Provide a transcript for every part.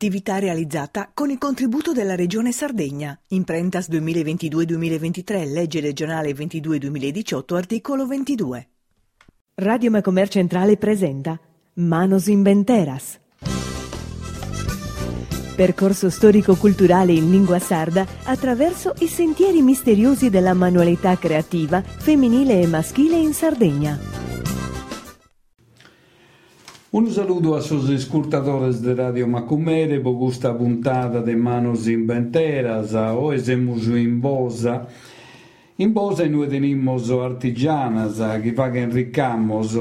Attività realizzata con il contributo della Regione Sardegna. Imprentas 2022-2023, legge regionale 22-2018, articolo 22. Radio Macomer Centrale presenta Manos Inventeras. Percorso storico-culturale in lingua sarda attraverso i sentieri misteriosi della manualità creativa femminile e maschile in Sardegna. Un saluto a sus escurtadores de Radio Macumere, por esta puntada de Manos Inventeras, hoy estamos in Bosa. In Bosa noi tenemos artigianas che pagano ricamos,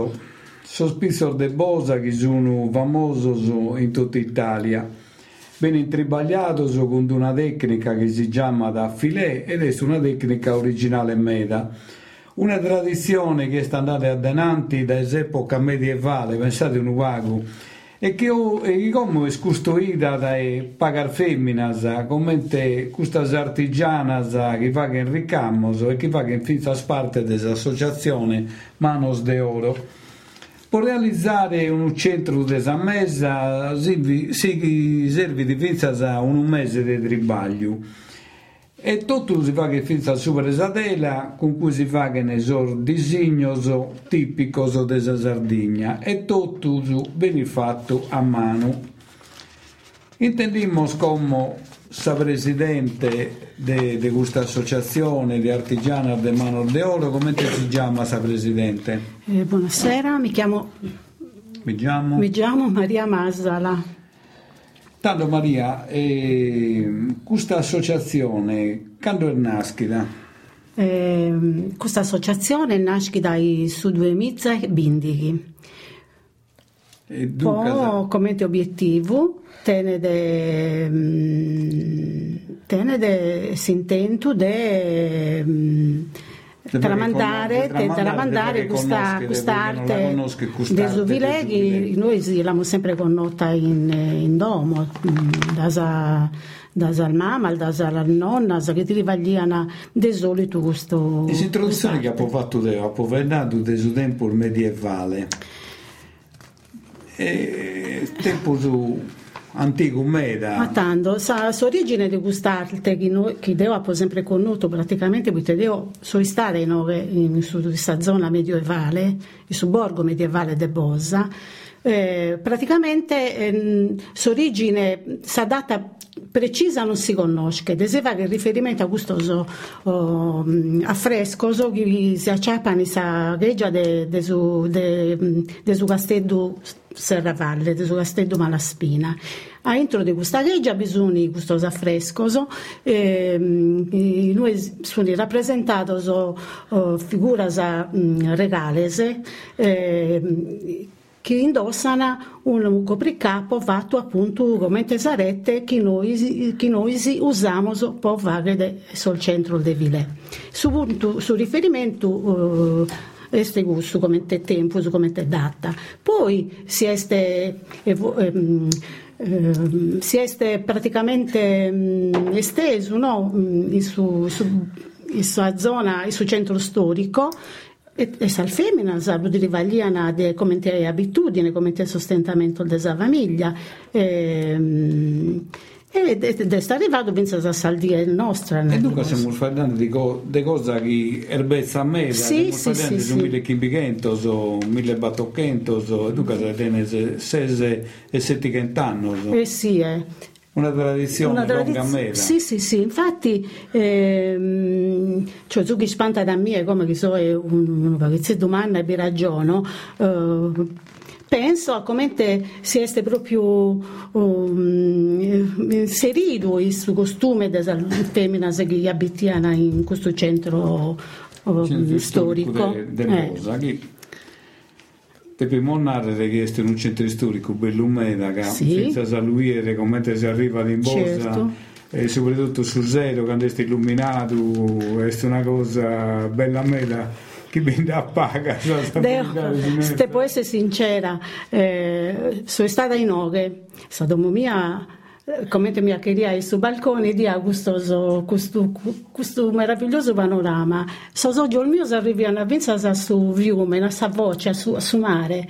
sospisos de Bosa che sono famosos in tutta Italia. Vienen tribagliatos con una tecnica che si chiama da filè ed è una tecnica originale meda una tradizione che è andata avanti dall'epoca medievale, pensate un vago, e che, come è costruita dai pagar femminas, come queste artigianas che fanno ricamos e che fanno finta parte dell'associazione Manos de Oro. Per realizzare un centro di messa si, serve di finta un mese di tribaglio e tutto si fa che finza super esadela con cui si fa che ne so disegnos tipicos della Sardegna e tutto viene fatto a mano intendimos come sa presidente di questa associazione di artigiani de mano de oro come si chiama sa presidente? Eh, buonasera mi chiamo mi chiamo? mi chiamo Maria Masala Tanto Maria, eh, questa associazione quando è nascita? Eh, questa associazione è nascita su due mizze bindighi. Poi, come obiettivo, tenere mm, tenere s'intento di tramandare, tramandare questa, questa arte dei Zuvileghi, noi l'abbiamo sempre connota in, in domo, da dal mamma, dalla nonna, che ti rivagliano di solito questo... E l'introduzione che ha fatto te, ha governato del tempo medievale, e tempo su antico meda. Ma tanto, sa, l'origine di quest'arte che, noi, che Dio ha sempre conosciuto praticamente perché Dio sono stati in, in, questa zona medievale, il sobborgo medievale di Bosa, eh, praticamente eh, l'origine, sa data precisa non si conosce, deseva che riferimento a questo oh, affresco che si acciappano sa reggia del suo castello Serravalle, del suo castello Malaspina. A intro di questa reggia bisogna questo affresco, eh, noi sono rappresentati oh, figure mm, regales eh, che indossano un copricapo fatto appunto come tesarette che noi, noi usiamo per fare sul centro del Vilè. Su, su riferimento uh, este gusto, come è tempo, come è data. Poi si este, ehm, ehm, si è praticamente um, esteso no? in, su, su, in sua zona, in suo centro storico e, e sal femmina sabu di rivagliana de come te abitudine, come te sostentamento della famiglia. E, ed è arrivato penso a saldia nostra e dunque stiamo parlando di, co- di cosa che erbezza a me sì, stiamo sì, parlando sì, di 1500 o 1800 e dunque tiene 6 e 7 anni eh sì eh. Una tradizione una tradiz- longa Sì, sì, sì, infatti ehm, cioè che spanta da me come che so è un, un pezzetto domanda e ragiono eh, penso a come siete proprio um, inserito il suo costume della femmina che abitiana in questo centro, uh, storico. De, de eh. Pepe Monnare che è un centro storico bello umeda che sì. senza salire come si arriva in Bosa certo. E soprattutto sul zero quando è illuminato è una cosa bella meda che mi a paga se può essere sincera eh, sono stata in Oghe stata mia come mi queria sul balcone di questo, questo, questo meraviglioso panorama. So so il mio arrivano a pensare su fiume, a sa voce, su, su mare.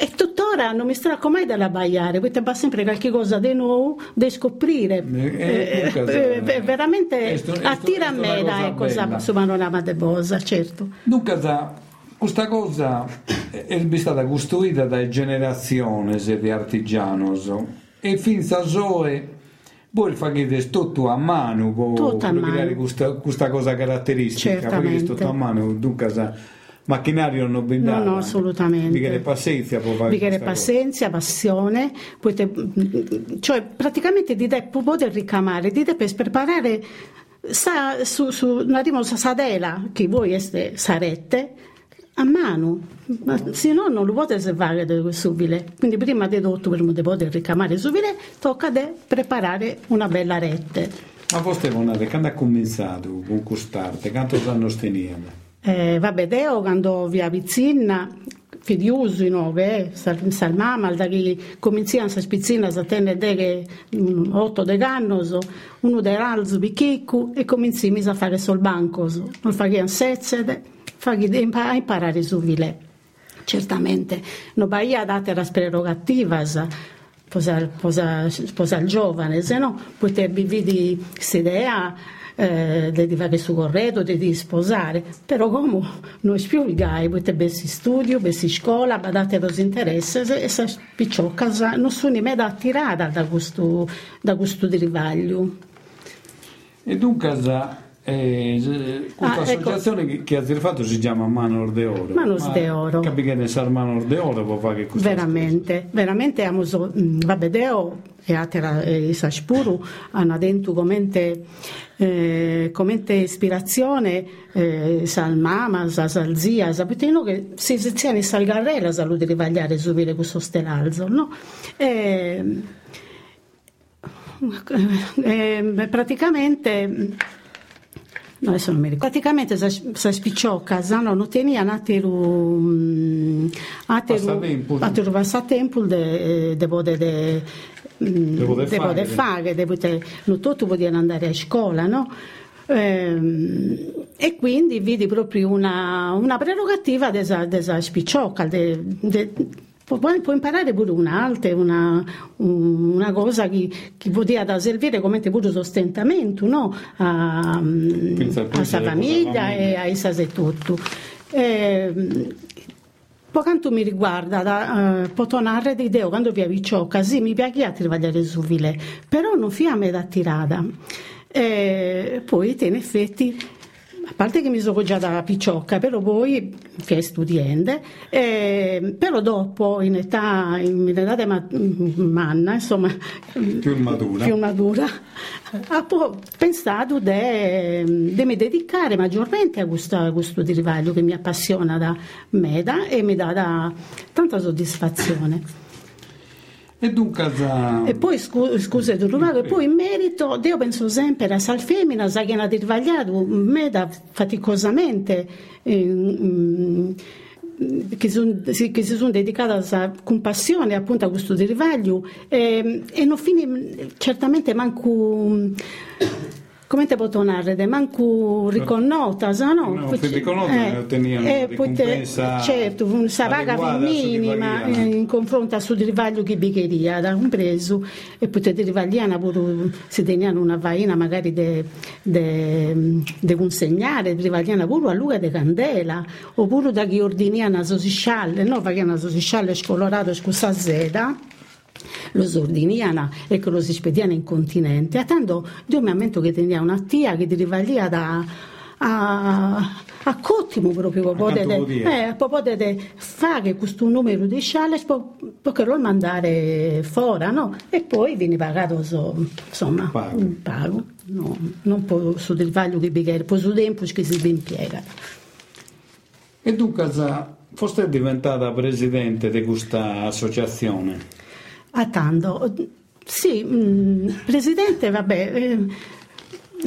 E tuttora non mi stracco mai dalla baiare, perché va sempre qualche cosa di nuovo da scoprire. Eh, eh, eh, veramente esto, esto, attira a me da cosa su panorama de Bosa, certo. Dunque, questa cosa è stata costruita da generazioni di artigianos e fin a Zoe voi fate tutto a mano per creare questa, questa, cosa caratteristica, Certamente. perché tutto a mano, dunque macchinario non blindato. No, no, assolutamente. Bicchiere pazienza può fare Bicchiere pazienza, passione, te, cioè praticamente di te poter ricamare, di te per preparare sa, su, su una dimosa sadela che voi sarete a mano, ma se no non lo potete fare subito. Quindi prima di tutto, per poter ricamare subito, tocca preparare una bella rete. Ma voi Stefano, quando ha cominciato con quest'arte, quanto anni teniamo? Eh, vabbè, Deo quando via Pizzina, fidiuso in ove, eh, salmama, da che cominciano a spizzina, a tenere mm, otto de gannoso, uno de ralzo bicchicco e cominciamo a fare sul banco, non facciamo sezzede, a imparare su vile. Certamente, non baia date le prerogative, posa, posa, il giovane, se no potrebbe vivere questa idea eh, di fare su corredo, di sposare, però come non spiegare, potete bessi studio, bessi scuola, badate los interessi e sa picciocca non sono mai da attirata da questo, da questo rivaglio. E dunque eh, questa ah, ecco. associazione ecco. che, che ha fatto si chiama Manor de Oro. Manos de Oro. Capi che ne sa Manor de Oro può fare questo. Veramente, veramente amo, mm, vabbè, Deo e Atera e Isaspuru hanno dentro come eh, commente ispirazione eh, salmama, salzia, sapetino che si sezione salgarrella salute di vagliare subire questo stelazzo, no? Eh, eh, praticamente No, adesso non mi ricordo. Praticamente sa spicciocca, no, non tenia ateru mm, ateru ateru passatempo de de bode de de bode fare, de bode non tutto potevano andare a scuola, no? Ehm, e quindi vidi proprio una, una prerogativa della spicciocca, de, de, può, può imparare pure un'altra, una, una cosa che, che poteva servire come pure sostentamento no? a, a sua famiglia e a essa e tutto. E, per quanto mi riguarda, da, uh, posso narrare di Deo, quando vi avvicciocca, sì, mi piace a travagliare su vile, però non fiamme da tirata. E poi, in effetti, a parte che mi sono già da picciocca, però poi, che è studiante, eh, però dopo, in età, in età di manna, insomma, più madura, più madura ho pensato di mi dedicare maggiormente a questo, a questo derivaglio che mi appassiona da me da, e mi dà da, tanta soddisfazione. E dunque za... E poi scu- scusa e poi in merito io penso sempre a sal femmina sa che ha dirvagliato me da faticosamente eh, che, son, che, si sono dedicate con passione appunto a questo derivaglio eh, e non fini certamente manco come te posso narrare? Manco riconnota, no? No, per riconnota eh, ottenivano eh, ricompensa Certo, una paga minima in confronto al suo rivaglio che biccheria da un preso e poi te rivagliana pure si tenivano una vaina magari di consegnare, rivagliana pure a luga di candela oppure da chi ordiniana una sosiscialle, no? Facevano una sosiscialle scolorata con zeda los ordiniana e che lo si spediano in continente. A tanto io mi ammento che tenia una tia che deriva da a, a Cottimo proprio potete, eh, potete fare questo numero di scialle perché lo mandare fuori no? e poi viene pagato so, insomma pago, un pago. No, non può su del vaglio che bighere poi su tempo che si impiega e dunque foste diventata presidente di questa associazione a tanto. Sì, mh, mm, Presidente, vabbè, eh,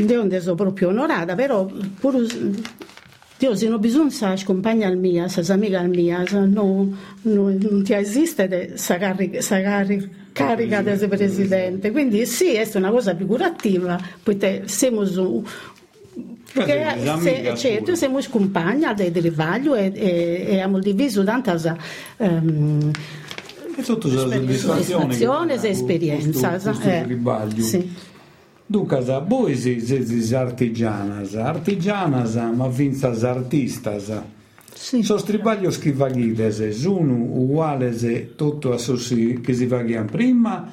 non sono proprio onorata, però pure, io se non bisogna di compagna mia, se amica mia, se non, non, non ti esiste, sarà carica del Presidente. Quindi sì, è una cosa figurativa, perché siamo su, perché se, certo, siamo compagni del rivaglio e, e, e abbiamo diviso tante um, E tutto la soddisfazione. Soddisfazione e esperienza. Questo, questo eh, tribaglio. sì. Dunque, voi siete artigianas, artigianas, ma vinzas artistas. Sì. Sos tribaglios che vaghides sono uguali tutto a che si vaghiano prima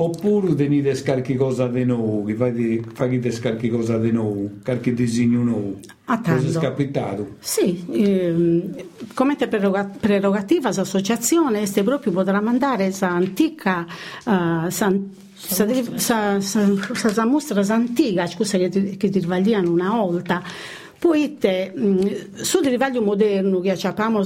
oppure tenete qualche cosa di nuovo, che fate qualche cosa di nuovo, qualche disegno nuovo? A Cosa tanto. è capitato? Sì, ehm, come prerogativa l'associazione este proprio potrà mandare sa antica uh, sa, sa, sa, sa, sa, sa mostra antica, scusa che ti, che ti rivagliano una volta. Poi te, mh, su di livello moderno che abbiamo,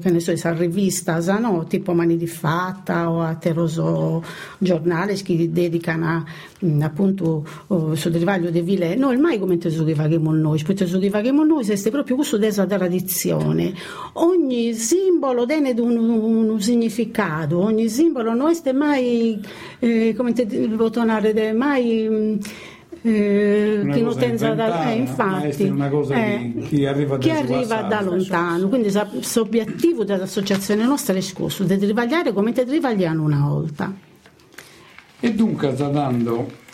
che ne so, esa rivista, sa, no? tipo Mani di Fatta o a Teroso giornali che dedicano mh, appunto oh, su di livello di vile, no, il mai come te su che facciamo noi, te su che facciamo noi, se proprio questo della tradizione. Ogni simbolo tiene un, un, significato, ogni simbolo non è mai, eh, come te devo tornare, mai... eh, chi non da, eh, infatti, è una cosa eh, di chi arriva da chi arriva da lontano. Quindi l'obiettivo dell'associazione nostra è questo di rivagliare come te rivagliano una volta. E dunque, dando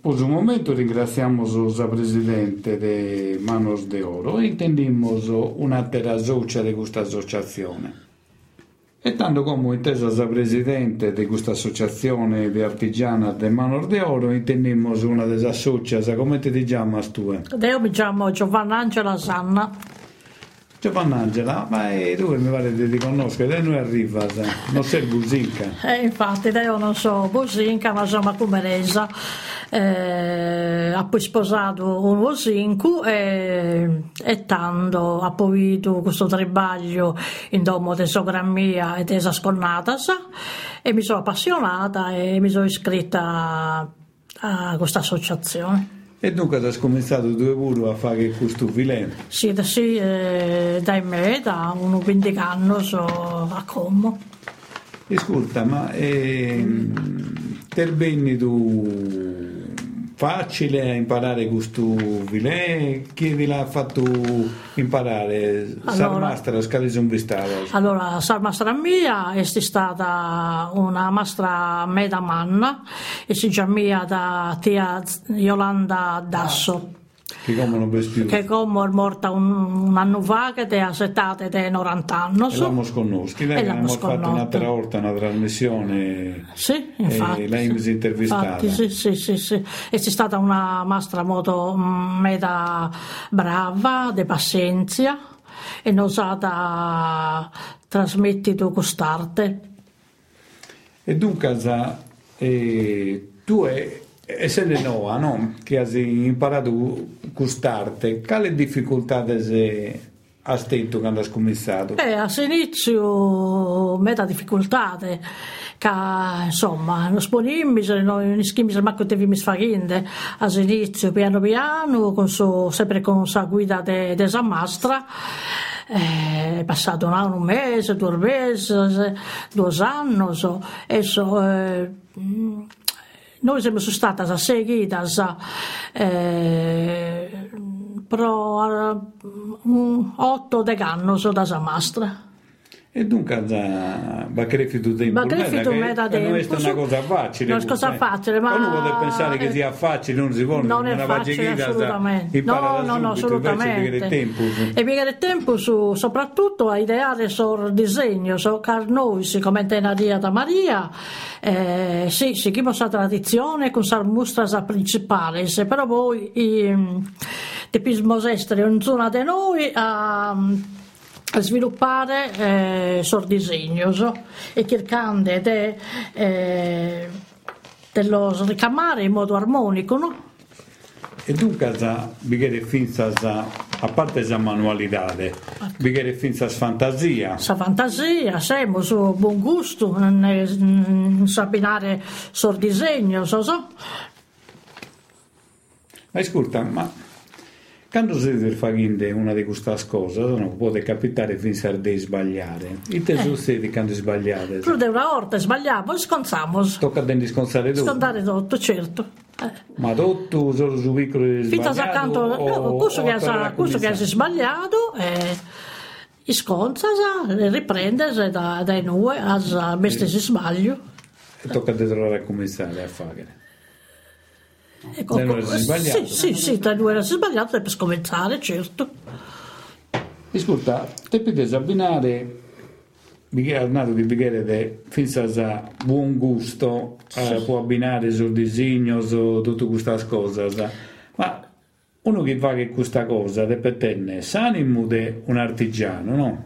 per un momento ringraziamo la Presidente de Manos de Oro e intendiamo un'altra socia di questa associazione. E tanto come intesa la Presidente di questa associazione di artigiana de Manos de Oro, intendiamo una delle socias, come ti chiamas tu? Io mi chiamo Giovanna Angela Sanna. Giovanna Angela, ma eh, tu mi pare di ti conoscere, da noi arriva, non sei businca. E infatti io non so bosinca, ma sono cumeresa. Eh, ha poi sposato un osincu e, e tanto ha poi questo tribaglio in domo di sogra e tesa sconnata e mi sono appassionata e mi sono iscritta a questa associazione. E dunque hai cominciato due pure a fare questo filè. Sì, da, sì eh, da me, da uno 20 anni so a Como. Ascolta, ma ehm, te tu facile imparare questo filè? Chi vi l'ha fatto imparare? Allora- Sarmastra, scale sono vistata. Allora, la mastra mia è stata una mastra meda manna e si chiama da tia Yolanda Dasso, Che come non per più. che come è morta un, un anno fa, che è settata ed è 90 anni. E dai, che l'abbiamo abbiamo fatto un'altra volta una trasmissione. Sì, infatti. E lei mi si è intervistata. Infatti, sì, sì, sì, sì. E c'è stata una mastra molto mm, meda brava, di pazienza, e non usata trasmettito costarte. E dunque, eh, tu è, essendo nuova, no? che hai imparato quest'arte, quali difficoltà hai avuto quando hai cominciato? Beh, all'inizio meta difficoltà, che insomma, non sponimmi, non schimmi se manco te vi misfaginde, all'inizio piano piano, con so- sempre con la guida de, de sa mastra, eh, è passato un anno, un mese, due mesi, due anni, so, e so, eh, noi siamo stati a seguita, eh, pro eh, un otto de anni so da sa mastra. E dunque, va cresciuto tempo. Va cresciuto non è meta che- Non è tempo. una cosa facile. Non è cosa questa, eh. facile, ma- Uno può pensare che sia facile, non si può. Non è una facile assolutamente. No, da no, no, assolutamente. tempo. E pigliare tempo su, soprattutto a ideare sul disegno, noi, siccome è una dia da Maria, eh, sì, si chiama sa tradizione con sa mostra principale, se però poi i, di pismos estere in zona di noi a a sviluppare eh, sul disegno so, e cercando de, eh, ricamare in modo armonico, no? E dunque, bighere finza, za, a parte la manualità, bighere finza fantasia. Sa fantasia, siamo su buon gusto, non è- non sa abbinare sul disegno, so, so. Ascolta, ma quando si deve fare una di queste cose, non può capitare finza di sbagliare. E te succede quando sbagliate? Più di una volta sbagliamo e sconziamo, Tocca a scontare tutto. scontare tutto, certo. Eh. Ma tutto solo su piccoli Finta sbagliato? accanto, o- no, questo che ha questo che ha cominciato? sbagliato, eh, sconza e riprende da, dai noi a meste si sbaglio. E tocca di trovare il commissario a fare. Ecco, sì, sì, sì, tra due era sbagliato per scommentare, certo. Ascolta, te potete abbinare Arnato di Bighere finza a buon gusto eh, può abbinare sul disegno su tutte queste cose ma uno che fa che questa cosa deve tenere s'animo di un artigiano no?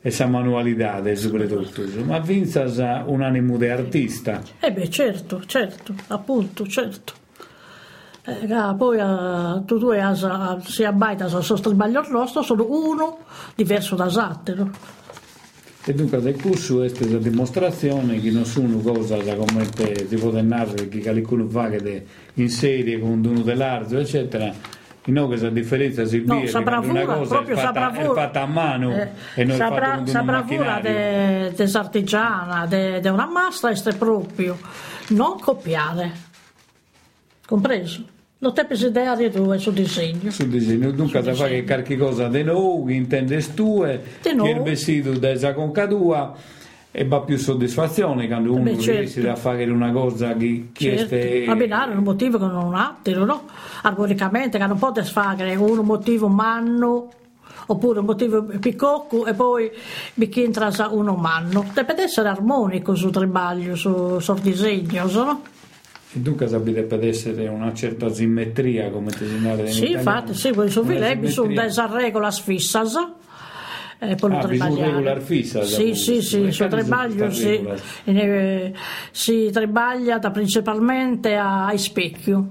e sa manualità soprattutto ma finza un animo di artista. Eh beh certo certo appunto certo eh, poi uh, tu due uh, si abbaita sul stribaglio nostro sono uno diverso da l'altro e dunque del corso è la dimostrazione che non sono cose come si può narrare che qualcuno fa che in serie con uno dell'arzo eccetera. No, questa differenza si no, sa bravura, una cosa proprio è fatta, è fatta a mano eh, e non sa, è fatta con sa bravura de, desartigiana, de, de una mastra è proprio. Non copiare, compreso? Non te di tu sul disegno. Sul disegno, dunque da fare qualche cosa di nuovo, intende tue, che il vestito da concadua e va più soddisfazione quando uno Beh, certo. riesce a fare una cosa che certo. È... abbinare un motivo con un altro no? armonicamente che non può fare un motivo umano oppure un motivo piccolo e poi mi entra un umano deve essere armonico sul tribaglio sul, sul disegno no? E dunque deve essere una certa simmetria come ti segnale Sì, infatti, sì, poi su Vilebi sono delle regole fissas eh, per ah, fissa sì, sì, sì, su Trebaglio si, eh, si trebaglia principalmente ai specchio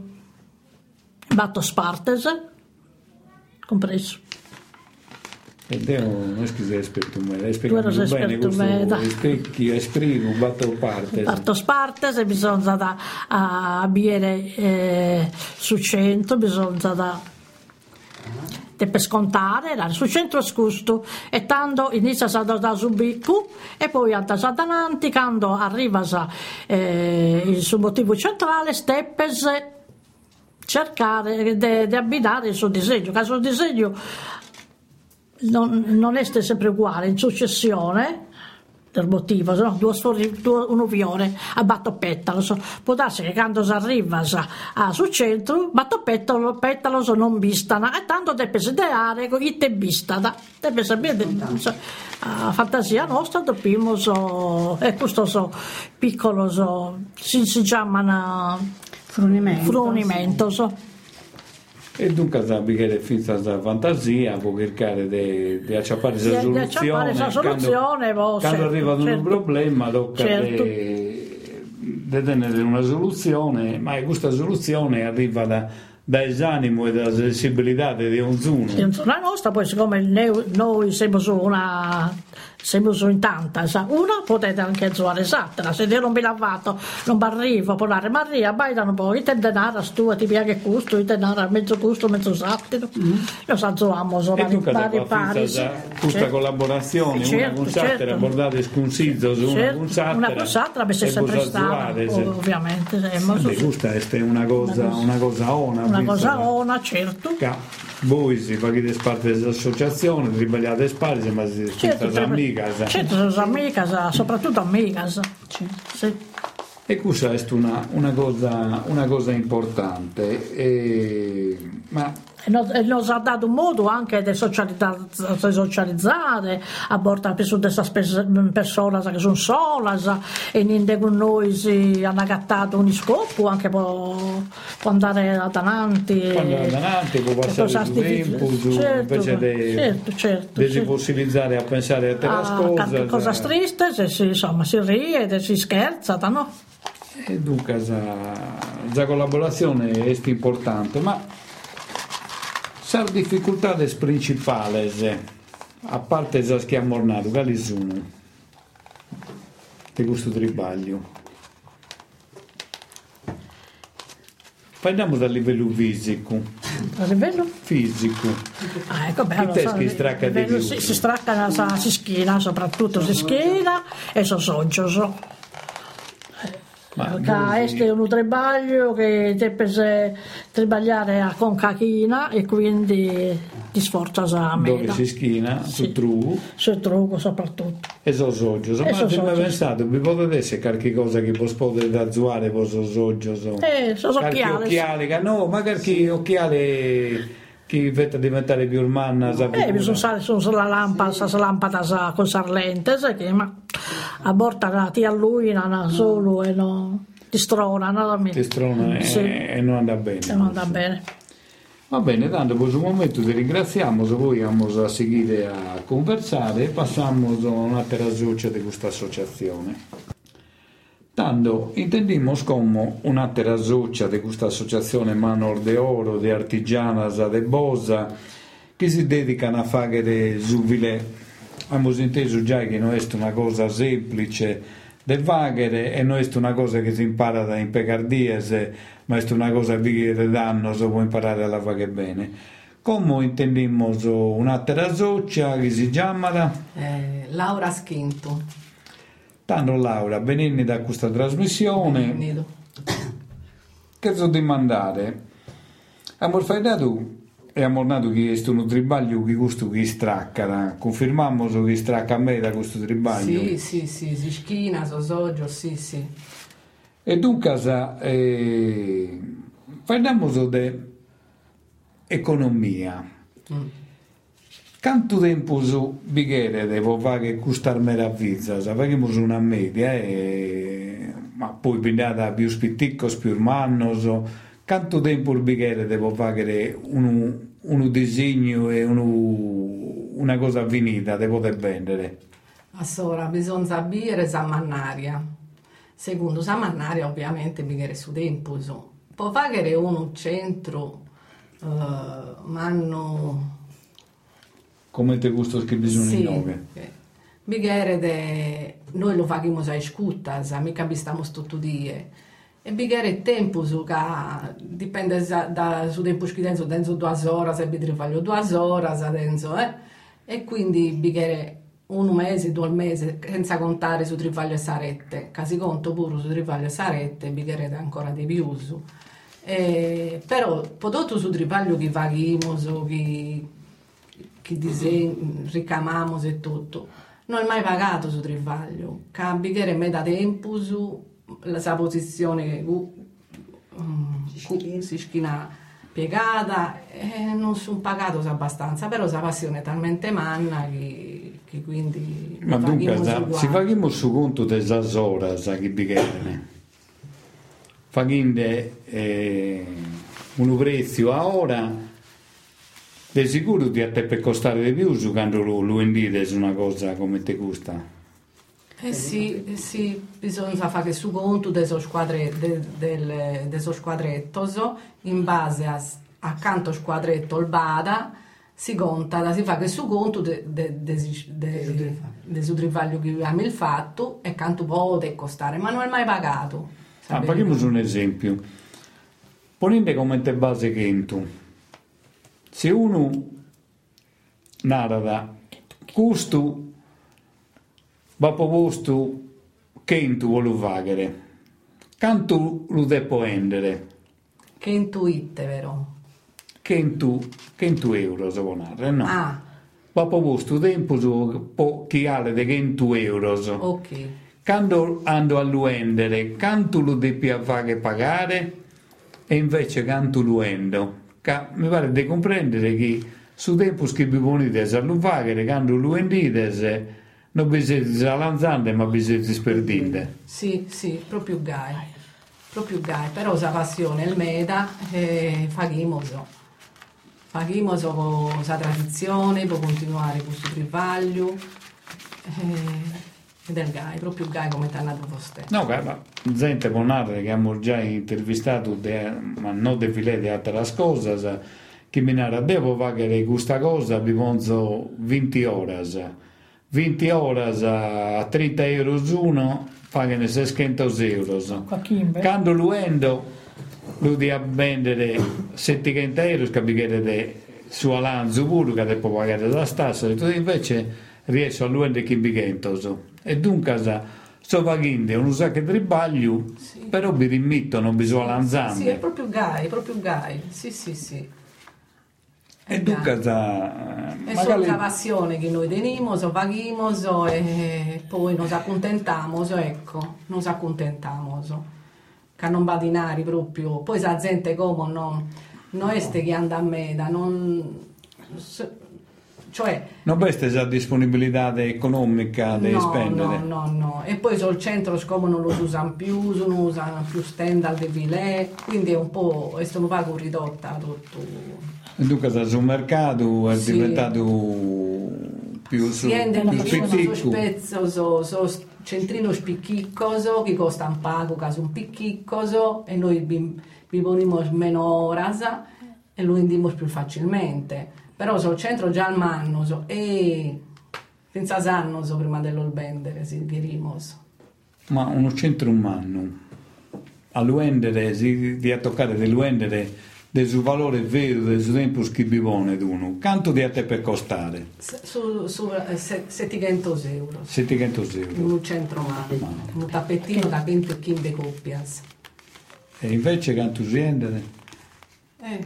batto Spartes compreso ed è un non è che sei esperto me l'hai spiegato bene questo specchi esprimo batto partes batto partes e bisogna da a bere eh, su 100 bisogna da per scontare sul centro scusto. E tanto inizia a da subicco e poi a avanti quando arriva eh, il suo motivo centrale steppes cercare di abbinare il suo disegno che il suo disegno non, non è sempre uguale in successione del motivo, no? due sfori, due, uno viore a batto petalo. So. Può darsi che quando si arriva a, sul centro, batto petalo, so non bistana, e tanto deve ideare con i te bistana. Deve sapere, so, a fantasia nostra dobbiamo, so, e questo so, piccolo, so, si, si chiamano frunimento. frunimento so. E dunque sappi che finita la fantasia può cercare di acciappare questa soluzione. La soluzione quando, quando arriva certo. un problema tocca certo. di tenere una soluzione, ma questa soluzione arriva da, da esanimo e dalla sensibilità di un zuno. La nostra, poi siccome noi siamo su una siamo in tanta, sa. una potete anche zoare esatta, se io non mi lavato, non mi arrivo a parlare, Maria, baidano poi, te denaro tua, ti piace gusto, te denaro mezzo gusto, mezzo satiro, mm. io sa zoamo, so vari pari pari. Questa certo. collaborazione, certo, una con sattera, certo. bordate scunzizzo su certo. una con sattera. Una con sattera, per sempre stata, ovviamente. Sì, questa è una cosa, una cosa ona. Una cosa ona, certo. Voi si pagate parte dell'associazione, ribagliate spalle, ma si certo, a amigas. Certo, sono amigas, soprattutto amigas. Sì. E questa è una, una, cosa, una cosa importante. E, ma e nos ha dato modo anche di socializzare, a bordo di queste persone che sono sole e niente con noi si hanno agattato un scopo anche per, andare avanti quando andare avanti può passare il tempo certo, invece di certo, certo, certo. possibilizzare a pensare a altre cose cose triste si, insomma si ride si scherza no? e dunque la collaborazione è importante ma Sar dificultades principales, a parte le che abbiamo ornato, quali sono? Di questo tribaglio. Parliamo dal livello fisico. A livello? Fisico. Ah, ecco, beh, allora, so, stracca di più. Si, si stracca la, si schiena, soprattutto si schiena e so soggio. So. Ma questo è un trebaglio che deve trebagliare a concachina e quindi ti sforza a dove meda. si schina, Sì. su trugo, Sul trugo soprattutto. e so soggio. E Ma so soggio. pensato, vi potete essere qualche cosa che vi potete da zuare, voi so soggio, so. Eh, so Qualche occhiali. occhiali, che- no, ma qualche occhiali che vede diventare più urmana, Eh, bisogna usare su la lampada, sa lampada sa, con sarlente, sai che, ma a borta ti alluinano solo e no, ti stronano. Ti strona e, Sì. e non andrà bene. E non andrà bene. Va bene, tanto per un momento ti ringraziamo, se vamos a seguire a conversare e passiamo a un'altra zuccia di questa associazione. Tanto intendimos come un'altra zuccia di questa associazione Manor de Oro, di Artigianas de Bosa, che si dedicano a fare zuvile. Abbiamo inteso già che non è una cosa semplice de vaghere e non è una cosa che si impara da impecardiese, ma è una cosa che danno se può imparare a lavare bene. Come intendimmo un'altra zuccia che si chiama Eh, Laura Schinto. Tanto Laura, venendo da questa trasmissione, Nido. che so di mandare? Abbiamo fatto e abbiamo dato che è un tribaglio che questo che stracca, confermiamo che stracca a me da questo tribaglio. Sì, sì, sì, si schina, sosoggio, sì, sì. E dunque, eh, parliamo di economia. Mm. Quanto tempo su bighere devo fare questa meraviglia? Facciamo una media, eh, ma poi pigliata più spitticos, più mannos. Quanto tempo il bighere devo fare un, un disegno e un- una cosa finita, devo vendere? Allora, bisogna sapere sa mannaria. Secondo sa mannaria, ovviamente, bighere su tempo. so. Può fare uno centro, eh, ma hanno... Come te gusto che bisogna Sì, nove? eh, bighere de... Noi lo facciamo a scuttas, mica stiamo tutto die. E bighere tempo ca dipende da, da su tempo che denso, denso due ore, se vi faglio due ore, denso, eh? E quindi bighere un mese, due mesi, senza contare su trivaglio e sarette. Casi conto pure su trivaglio e sarette, bighere ancora di più su. Eh, però, prodotto su trivaglio che su che che disegni, ricamamo e tutto. Non è mai pagato su Trivaglio, cambia me da tempo su la sua posizione um, si schina piegata e non sono pagato abbastanza, però la passione è talmente manna che, che quindi Ma dunque, facciamo uguale. si facciamo su conto delle ore che bighere. Facendo eh, un prezzo a ora, di sicuro ti a te per costare di più su quando lo, lo una cosa come te costa. Eh sì, eh sì, bisogna fare su conto dei squadre, de, del, dei squadrettos in base a, accanto al squadretto il bada si conta, si fa che su conto del de, de, de, de, su trivaglio che abbiamo il fatto e quanto può costare, ma non è mai pagato. Ah, facciamo un esempio. Ponete come te base che tu, se uno narra questo va posto che tu vuole fare, quanto lo devo vendere? Che intuite, vero? Che tu, che tu euro se vuole narrare, no? Ah, Va posto tempo su po- chi ha di 100 euro. ok. Quando ando a vendere, quanto lo devi fare pagare e invece quanto lo vendo? Ca- mi pare di comprendere che su tempo che vi ponete a lo fare, quando vendete, non vi siete salanzando, ma vi siete sperdite. Sì, sì, proprio gai. Proprio gai, però la passione è il meda e facciamo Facciamo con la tradizione, per continuare questo trivaglio. Eh, ed è il gai, proprio gai come ti hanno vostè. No, ma gente può narrare che abbiamo già intervistato, de- ma non de filè di altre cose, che mi narra, devo fare questa cosa, vi pongo 20 ore. 20 ore a 30 euro uno, pagano 600 euro. Quando lo vendo, lo devo vendere 700 euro, capire su Alanzo pure, che devo pagare la stassa, e invece riesco a lo vendere 500. E dunque, sto pagando un sacco di tribaglio, però vi rimetto, non bisogna Sì, è proprio gai, proprio gai. Sì, sì, sì. E dunque, da, E sono la passione che noi teniamo, paghiamo e poi nos accontentiamo, ecco, nos accontentiamo. Che non va dinari proprio. Poi la gente come non, non è che anda a meda, non... Cioè, non questa già disponibilità economica da no, spendere? No, no, no. E poi sul centro, siccome non lo usano più, non usano più stand al defilè, quindi è un po', è un po' ridotta tutto. Dunque sul mercato è sì. diventato più su, più spicchico. So spezzo, so, so centrino spicchicoso, che costa un pago, caso un picchicoso, e noi viviamo meno rasa e lo vendiamo più facilmente però sul centro già al manno e senza sanno prima dello vendere si dirimos ma uno centro umano all'uendere si di toccare dell'uendere del suo valore vero del suo tempo che vivone d'uno quanto di a te per costare? su, su eh, 700 euro 700 euro un centro umano un tappettino da 20 kg coppias e invece quanto si vendere? eh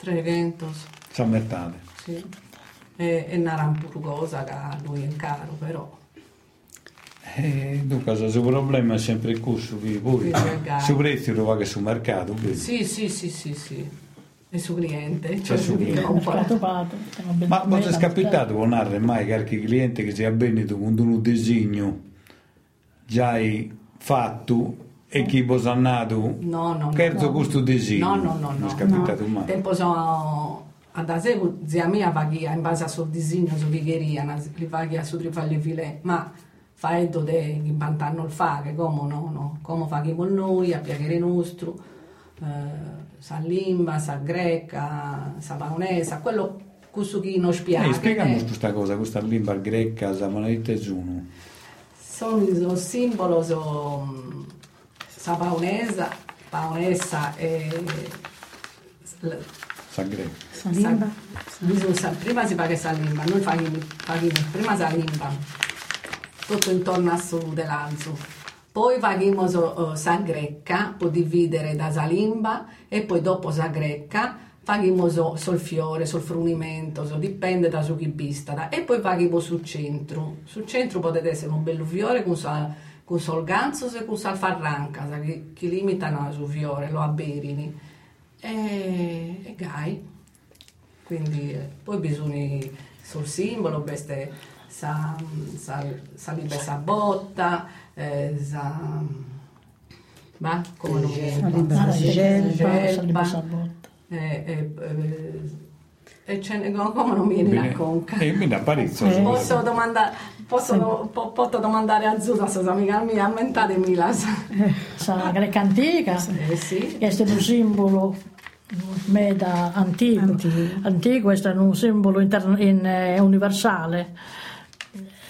300 sa metà sì. E, e una rampurgosa che lui è caro, però. Eh, dunque, il suo problema è sempre questo, che poi su prezzo lo che sul mercato. Quindi. Sì, sì, sì, sì, sì. E su cliente. C'è cioè su cliente. Ma non è capitato con narre mai qualche cliente che si è abbenito con un disegno già fatto e chi vi ha nato no, no, no, no. questo disegno? No, no, no. Non è capitato no. mai. Tempo sono ad zia mia vaghia in base al suo disegno su vigheria li vaghia su trifaglie file ma fa edo de impantanno il fare come no, no come facciamo noi a piacere nostro eh, sa limba sa greca sa paonesa quello che non spiega eh, spiegami eh. questa cosa questa limba greca sa moneta sono sono simbolo so, sa paonesa paonesa e Sagre. Salimba. Sa, prima si paga salimba, noi facciamo, prima salimba, tutto intorno a su dell'anzo. Poi facciamo uh, sagrecca, può dividere da salimba e poi dopo sagrecca facciamo so, sul fiore, sul frunimento, so, dipende da su chi bista. E poi facciamo sul centro. Sul centro potete essere un bello fiore con sa, con sol ganzo e con sal farranca, che, che limitano sul fiore, lo abberini e, e gai. Quindi eh, poi bisogna sul simbolo, queste sa, sa, salibe sa botta, eh, non viene? Gelba, eh, eh, eh, e ce ne come non viene la conca. E mi da parizzo. Eh. Posso domandare posso, sì. po, posso domandare a Zusa, se amica mia, ammentatemi la eh, la greca antica, eh, sì. che è un simbolo meda antico. antico. antico questo è un simbolo interna- in, eh, universale.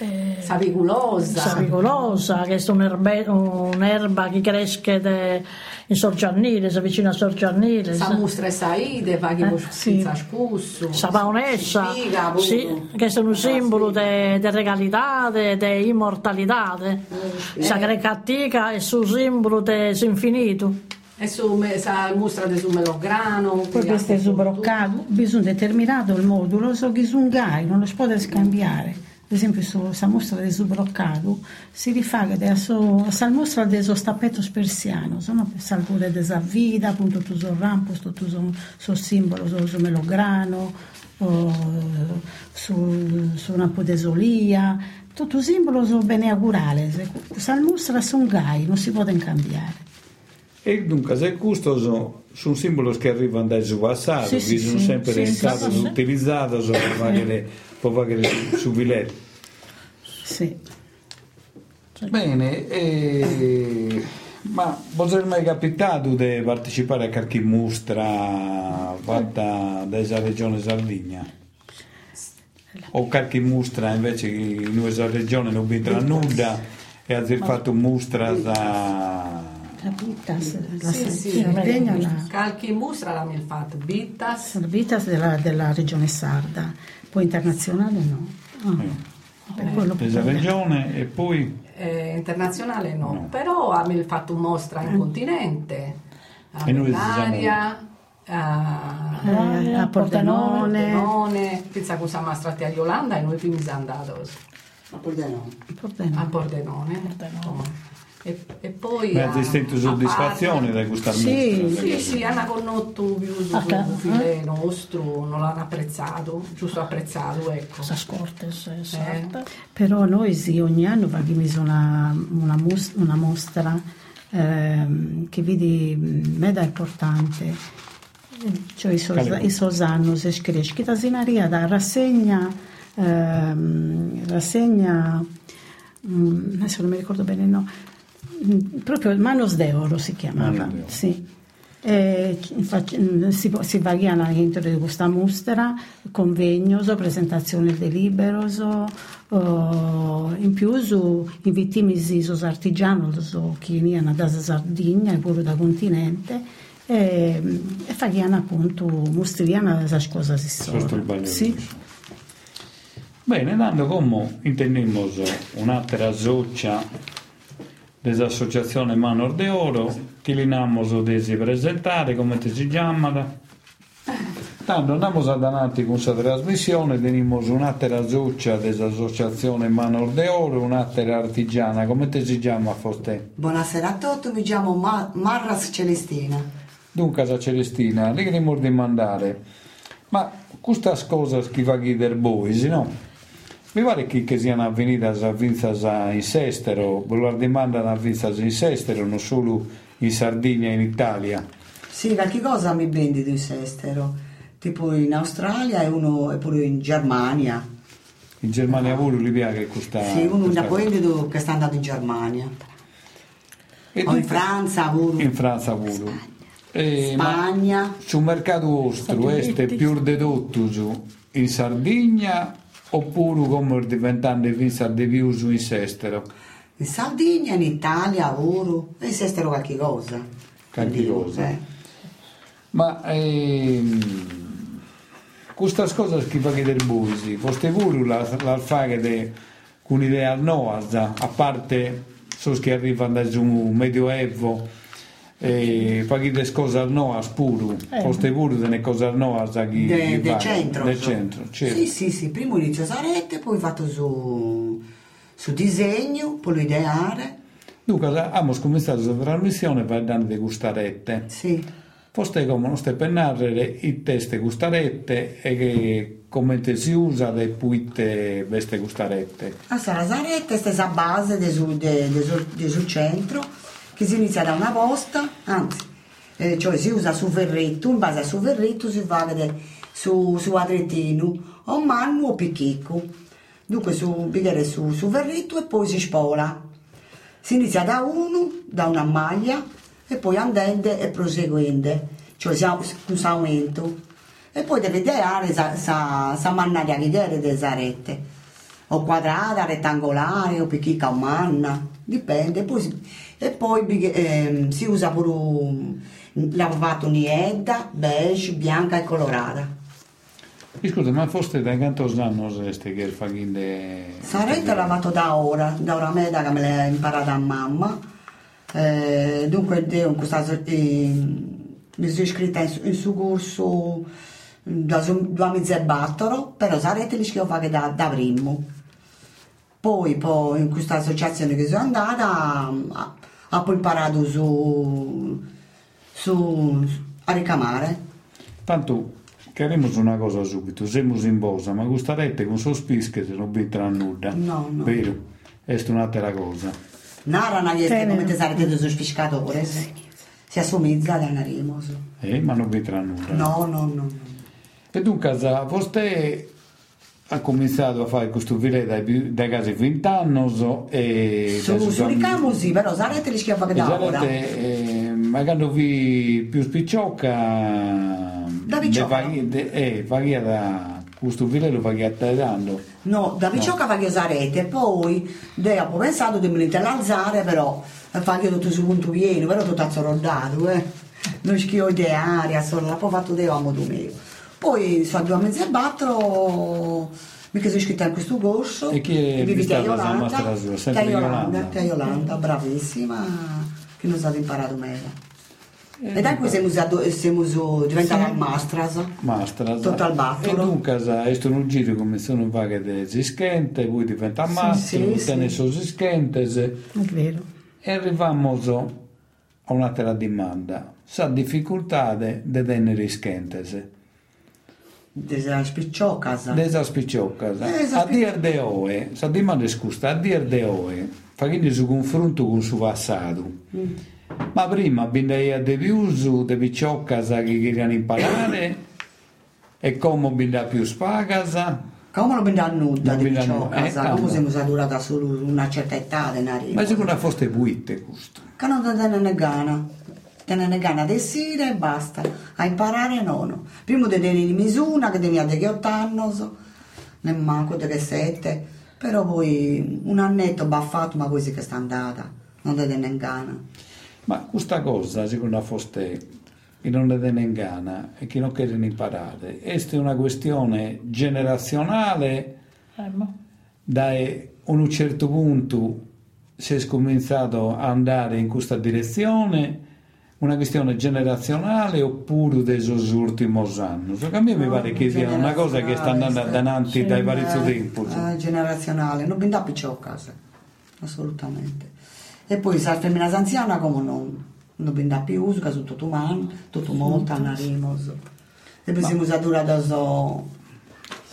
Eh, saviculosa. Saviculosa, che è un'erba, un'erba che cresce de, in Sorgiannile, si avvicina a Sorgiannile. Sa mustra e saide, va che eh, sì. scusso. Sa paonessa, sì, che è un simbolo di regalità, di immortalità. Eh, sa greca antica è un simbolo dell'infinito e su, sa, mostra di su melograno. Poi questo è su broccato, bisogna determinato il modulo, so che su gai, non lo si può scambiare. Ad esempio, questa mostra di broccato si rifà da questa mostra del stappetto persiano, sono per salvare della vita, appunto, tu so rampo, tu so, simbolo, so, so melograno, su, su una podesolia, tutto simbolo so bene augurale. Questa mostra sono gai, non si può cambiare. E dunque, se questo sono, sono simboli che arrivano dal suo passato, sì, che sì, sono sempre sì, sì, utilizzati per fare, per fare su Villetto. Sì. Bene, eh, ma potrebbe mai capitato di partecipare a qualche mostra fatta dalla regione Sardegna? O qualche mostra invece che in questa regione non vedrà nulla e ha fatto mostra da la Bitas, la sì, sì, Sardegna, la... Calchi Mustra l'hanno fatto, Bitas. Bitas della, della, regione sarda, poi internazionale no. Oh. Eh, della regione e poi... Eh, internazionale no, no. però hanno fatto mostra in continente, a Bellaria, a, Eh, a Pordenone. Pordenone, pensa che siamo stati a Yolanda e noi primi siamo andati Ma poi di no. Pordenone. a Pordenone. E, e poi Mi a- ha sentito soddisfazione da questa Sì. mostra. Sì, sì, hanno conosciuto più su Ah, su file nostro, non l'hanno apprezzato, giusto apprezzato, ecco. Sa scortes, eh. Però noi sì, ogni anno facciamo una, una, mus- una mostra ehm, che vedi meda importante. Cioè, i sos- Quale? i sos anni si scrive, che tasinaria da rassegna, ehm, rassegna, mm, adesso non mi ricordo bene il nome, mm, proprio Manos de Oro si chiamava. Manos. Sì. E fac- si, si variano dentro di questa mostra convegnos, presentazioni di liberos, oh, in più su, i sos artigianos che venivano da Sardegna e pure da continente e, e facciano appunto mostriamo queste cose il bagno Sì. Bene, dando come intendiamo un'altra socia dell'associazione Manor de Oro, che l'inamos desi presentare, come ti si chiama? Tanto andiamo ad avanti con questa trasmissione, teniamo un'altra socia dell'associazione Manor de Oro, un'altra artigiana, come ti si chiama Foste? Buonasera a tutti, mi chiamo Ma- Marras Celestina. Dunque, Casa Celestina, lì che ne vorrei mandare, ma queste cose che fa chiedere voi, no? Mi pare che, che siano avvenite avvenite in Sestero, la domanda avvenite in Sestero, non solo in Sardegna e in Italia. Sì, qualche cosa mi vendi di estero, tipo in Australia e uno e pure in Germania. In Germania pure li piace questa... sì, uno questa- quelli che sta andando in Germania. E O in Francia pure. In Francia pure. E, ma Spagna. sul mercato vostro è più dedotto su in Sardegna oppure come diventando vinta di più in Sestero? In Sardegna, in Italia, pure. E in estero qualche cosa. Qualche cosa. eh. Ma ehm, queste cose che fa chiedere voi, sì, foste voi la, la fare con un'idea nuova, a parte so che arrivano da giù medioevo, e fa chiedere cose nuove pure, foste voi delle cose nuove che De, che de centro. del so. centro, certo. Sì, sì, sì. Primo inizio Sarete, poi fatto su, su disegno, poi ideare. Dunque, abbiamo cominciato questa trasmissione parlando di gustarette. Sì. Foste come non stai per narrare i test gustarette e che come te si usa le puite queste gustarette. A Sarasaretta è stessa base del de- de de sul centro che si inizia da una posta, anzi, eh, cioè si usa su verretto, in base a su verretto si fa su, su adrettino o mannu o picchicco. Dunque su, bicchiere su, su verretto e poi si spola. Si inizia da uno, da una maglia e poi andente e proseguente, cioè si ha un aumento. E poi deve ideare sa, sa, sa mannaria vedere delle sarette o quadrata, rettangolare o picchica o manna, dipende. Poi e poi ehm, si usa pure lavato niedda, beige, bianca e colorata. E Scusa, ma foste da quanto anni siete che fate Sarete lavato da ora, da ora meda che me l'ha imparata a mamma. Eh, dunque in questa, eh, mi sono iscritta in, in su corso da su- due mesi e battero, però sarete lì che io faccio da, da primo. Poi, poi in questa associazione che sono andata poi imparato su, su a ricamare. Tanto chiariamo una cosa subito, siamo in bosa, ma gustarette con sospis che non entra nulla. No, no. Vero? È un'altra cosa. Nara non è come te sarete dei sofisticatore. Si assomiglia ad Anarimo. Eh, ma non entra nulla. No, no, no. E dunque, sa, foste ha cominciato a fare questo filet dai, dai casi 20 anni e Su, su ricamo sì, però sarete li schiaffa che da ora. sarete, eh, ma quando vi più spicciocca Da picciocca? eh, faghi da questo filet lo faghi attendendo No, da piccioca fa che sarete, poi dopo pensato di me l'alzare, però fa che tutto su punto pieno, però tutto azzorrodato, eh. Non schio ideare, solo poi fatto dei amo tu mio. Poi sono due mesi e battro, mi sono iscritta in questo corso. E chi è vivi stata a la Yolanda, te a a Yolanda, bravissima, che non è stato imparato meglio. E da qui siamo, adu- siamo diventati mastras. Mastras. Tutto al E battolo. dunque, questo è un giro come sono vaghe di zischente, poi diventa mastro, sì, tiene sì. su zischentes. È vero. E arriviamo a un'altra domanda. Sa difficoltà di tenere ischentes. Desa spicciocas. Desa spicciocas. Eh, sa A dir de oe, sa domanda è scusa, a dir de oe, facendo su confronto con su passato. Ma prima bindaia de viusu, de picciocas che querían imparare, e come binda più spagas, Come non abbiamo nulla Non di nulla, eh, Come siamo durata solo una certa età di narino. ma secondo foste buitte questo. Che non te ne gana. Te ne gana di sire e basta. A imparare no. no. Prima di tenere in misura, che tenia di 8 anni, ne manco di che 7. Però poi un annetto baffato, ma poi sì che sta andata. Non te ne gana. Ma questa cosa, secondo foste, che non le tene in gana e che non chiedono imparare, è una questione generazionale da un certo punto si è cominciato a andare in questa direzione una questione generazionale oppure dei ultimi anni? Perché a me mi pare che sia una cosa che sta andando avanti dai vari tempi. Eh, generazionale, non binda picciocas. Assolutamente. E poi se la femmina anziana come non, non binda più uso, che sono tutto umano, tutto molto, narimos. E poi siamo durati so,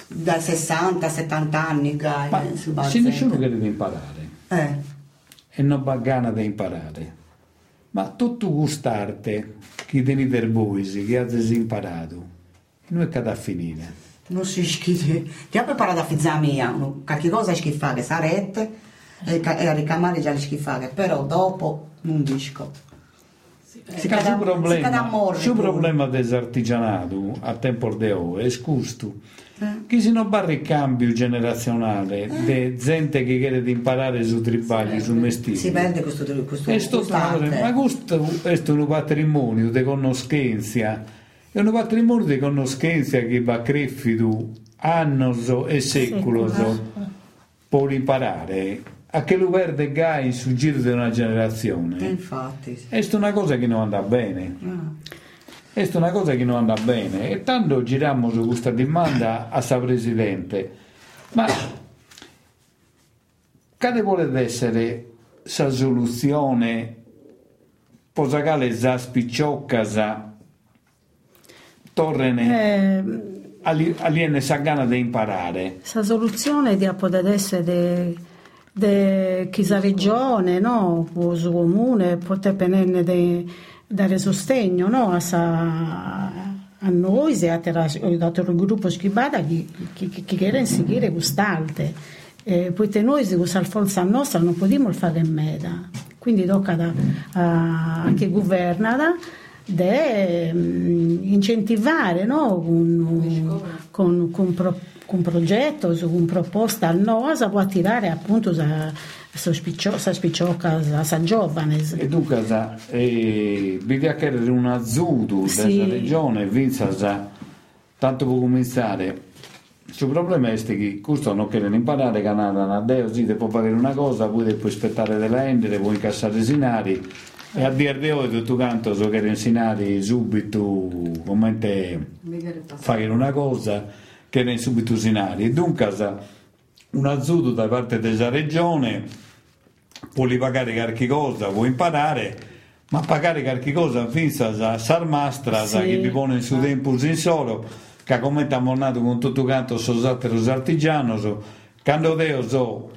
da 60 70 anni, gai, Ma se nessuno chiede di imparare Eh, e non va gana di imparare, ma tutto gustarte che teni per voi, che avete imparato, non è che da finire. non si schifo. Ti ha preparato a fizza mia, qualche cosa schifare, sarete, e, e ricamare già le schifare, però dopo non disco. Si Su cada- si cada problema, morre su pure. problema dell'artigianato a tempo de oggi è scusto. Eh. Che se non barra il cambio generazionale di gente che chiede di imparare su tribagli, su mestiere. Si perde questo, questo, cosa- quest'arte. ma questo è un patrimonio di conoscenza, è un patrimonio di conoscenza che va cresciuto anni e secoli per imparare a che lo perde gai sul giro di una Eh, generazione. infatti. sì. È una cosa che non andrà bene. Ah. È una cosa che non andrà bene. E tanto giriamo su questa domanda a sa Presidente. Ma quale vuole essere sa soluzione posagale za spicciocca torrene Eh, ali- aliene sa gana di imparare. Questa soluzione di poter essere di questa regione, no? o su comune, poter prendere de- dare sostegno no? a, sa- a noi a altri gruppi schibata che, che, che, vogliono seguire quest'arte. Eh, poiché noi se questa forza nostra non possiamo fare in meta. Quindi tocca a, a chi governa di incentivare no? con, con, con, pro- con progetto, su- con proposta al NOASA può attirare appunto sa, sa, spiccio, sa spicciocca, sa, sa giovane. E dunque, sa, eh, bisogna chiedere un azzudo Sì. della regione, vinza, sa, tanto per cominciare. Il problema è che questo non chiedono imparare, che andano a Deo, sì, può fare una cosa, poi puoi aspettare della endere, puoi incassare i sinari, e a dire di oggi tutto canto so che i sinari subito, come fare una cosa, che ne subito i sinari. E dunque, un azzudo da parte della regione può pagare qualche cosa, può imparare, ma pagare qualche cosa finza a sarmastra Sì. che vi pone in su tempo in solo, che come abbiamo nato con tutto canto so satteros artigianos, quando Deo so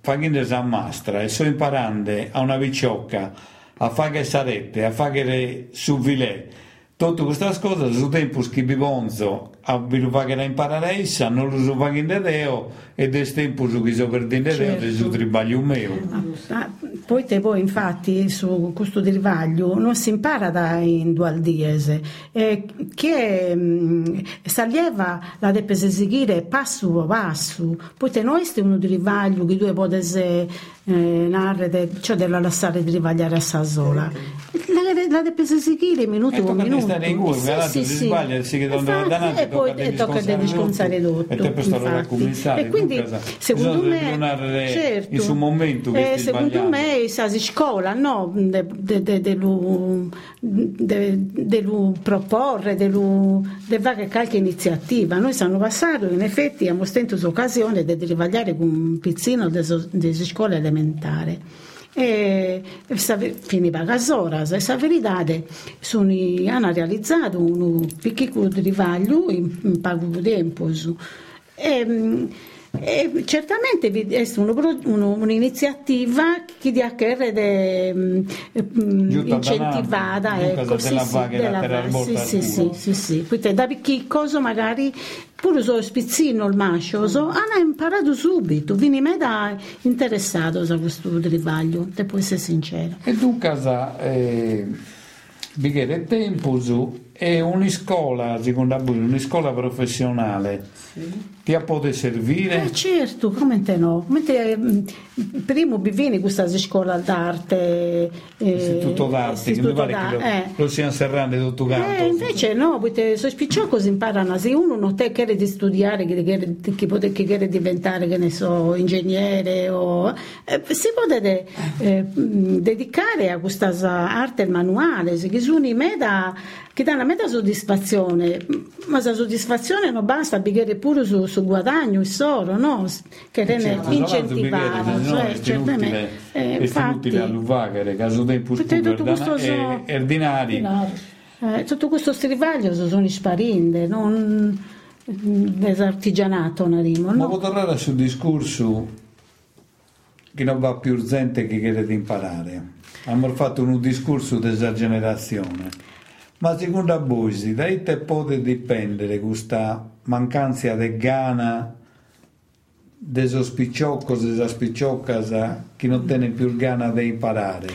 facendo sa mastra e so imparando a una vicciocca a fare sarette, a fare su vilè, tutte queste cose su tempo che vi bonzo a vi fare a imparare essa, non lo so facendo Deo e del tempo su chi so perdendo Deo, Certo. su tribaglio mio. Ah, poi te poi infatti su questo derivaglio non si impara da in dual diese eh, che mh, s'allieva la deve seguire passo a passo poi te noi stiamo un derivaglio che due potesse eh, narre cioè della lasciare di rivagliare a Sassola. La, la de seguire minuto E con minuto. stare in cui, guardate, si sbaglia, si chiede Infatti, davanti, e poi tocca e discontare tutto E te per stare a commissare, e quindi secondo me ragionare certo, in su momento che eh, secondo me sa si scuola no de, de, de, de lu, de, de lu proporre de lu de fare qualche iniziativa. Noi siamo passati in effetti abbiamo stento occasione di rivagliare con un pizzino di scuola elementare. E finiva casora e sa verità sono, hanno realizzato un piccolo rivaglio in, in poco tempo e, mm, e certamente è un'iniziativa che mm, mm, Giunta incentivata ecco, sì, della sì, della sì, sì, sì, sì, sì. Quindi da cosa magari pure so spizzino il mascioso hanno imparato subito quindi me da interessato a questo rivaglio devo essere sincero. E dunque, eh, Bighere Tempus è un'iscola, secondo voi, un'iscola professionale ti può servire? Eh certo, come te no? Come te, mm, primo vieni questa scuola d'arte, eh, Istituto d'arte, che mi istituto pare che lo, eh. lo stiamo serrando tutto canto. Eh, invece no, perché sono spicciocchi imparano, se uno non te chiede di studiare, che, che, che, può- che chiede diventare, che ne so, ingegnere, o, eh, si può de- eh, mh, dedicare a questa arte manuale, che sono i meta, che danno meta soddisfazione, ma la soddisfazione non basta, bighere pure su, su guadagno, il soro, no? Che rende Certo, incentivato, no, cioè, è certamente. inutile, Eh, è inutile alluvagare, caso tempo Perché tutto scudo questo so- e ordinari. eh, tutto questo strivaglio sono sparinde, non desartigianato, narimo, Ma no? può tornare sul discorso che non va più gente che chiede di imparare. Abbiamo fatto un discorso di esagerazione. Ma secondo voi, da te può dipendere questa mancanza di gana de sospicciocos, de sospicciocas che non tiene più gana di imparare?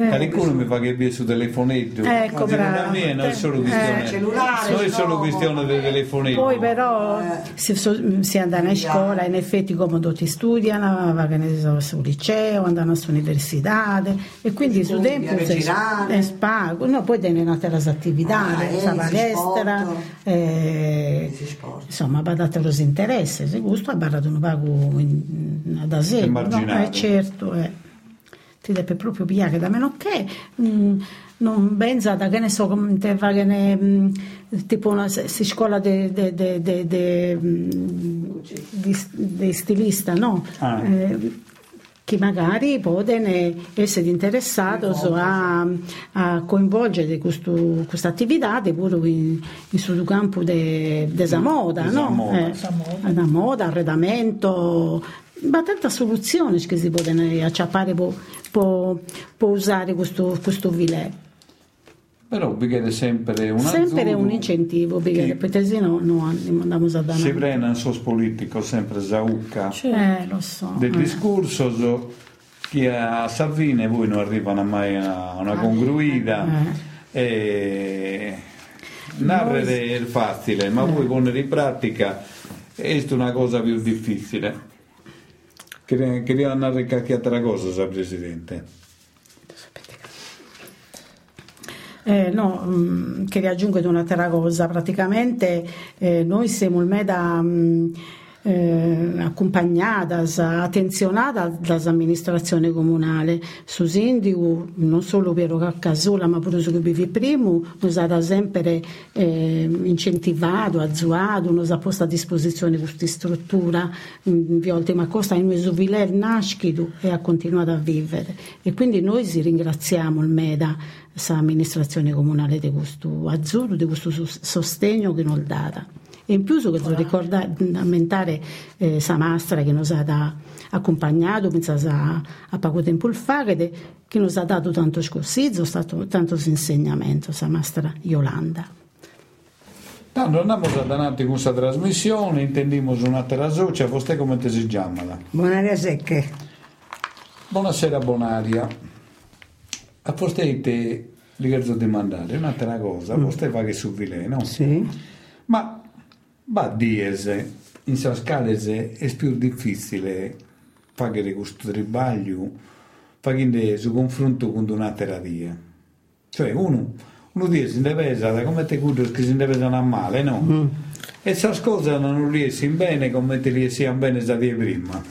Eh, Qualcuno mi fa che vi su telefonetto, Ecco, ma secondo bravo. me non è solo questione, Eh, cellulare, non è solo no. questione del telefonetto. Poi però si, so- si andano a scuola, in effetti come tutti studiano, va che ne so, sul liceo, andano all'università e quindi su tempo si è spago, no, poi tenen altre attività, Ah, eh, sa si palestra, eh, insomma, badate los interessi, se gusto ha barato un pago da sé, no? Eh, certo, eh. Ti deve proprio pigliare da meno che mm, non pensa da che ne so come te va che ne mm, tipo una si scuola de, de, de, de, de, mm, di, di stilista no Ah. Eh, che magari possono essere interessati a, a coinvolgere questo- questa attività pure in, in sul campo della moda, Desa no? moda. Eh, da moda, arredamento, ma tante soluzioni che si possono acciappare per usare questo, questo vilè. Però vi chiede sempre un Sempre azzurro un incentivo, perché che perché se no non andiamo a Si dare. prende un sos politico sempre Zaucca Eh, lo so. del eh. discorso so che a Salvini voi non arrivano mai a una congruita Eh. e narrare è facile ma voi con in pratica è una cosa più difficile Queria narrare qualche altra cosa sa Presidente. Eh, no, mm, che riaggiungo di un'altra cosa, praticamente eh, noi siamo il MEDA mm, eh, accompagnata, attenzionata dall'amministrazione comunale su Sindiu, non solo per Casola ma pure su BV Primo, noi abbiamo sempre eh, incentivato, azzuato, noi abbiamo posto a disposizione questa struttura in via Ultima Costa in cui Viler nascido e ha continuato a vivere e quindi noi si ringraziamo il MEDA sa amministrazione comunale di questo azzurro, di questo sos- sostegno che non data. E in più, che ricorda aumentare eh, sa mastra che nos ha da- accompagnato, pensa a, a poco tempo fa, che, che nos ha dato tanto scorsizzo, stato tanto insegnamento, sa mastra Yolanda. Tanto andiamo avanti con questa trasmissione, intendiamo un'altra socia, vostè come te si chiama? Buonaria secche. Buonasera Bonaria. A vostè te li chiedo di mandare un'altra cosa, a vostè fa che su Vilè, no? Sì. Ma va a dire, in Sascalese è più difficile fare questo tribaglio facendo su confronto con un'altra dia. Cioè uno, uno dia si deve da come te cudo che si deve a male, no? Mm. E queste cose non riescono bene come te riescono bene da di prima.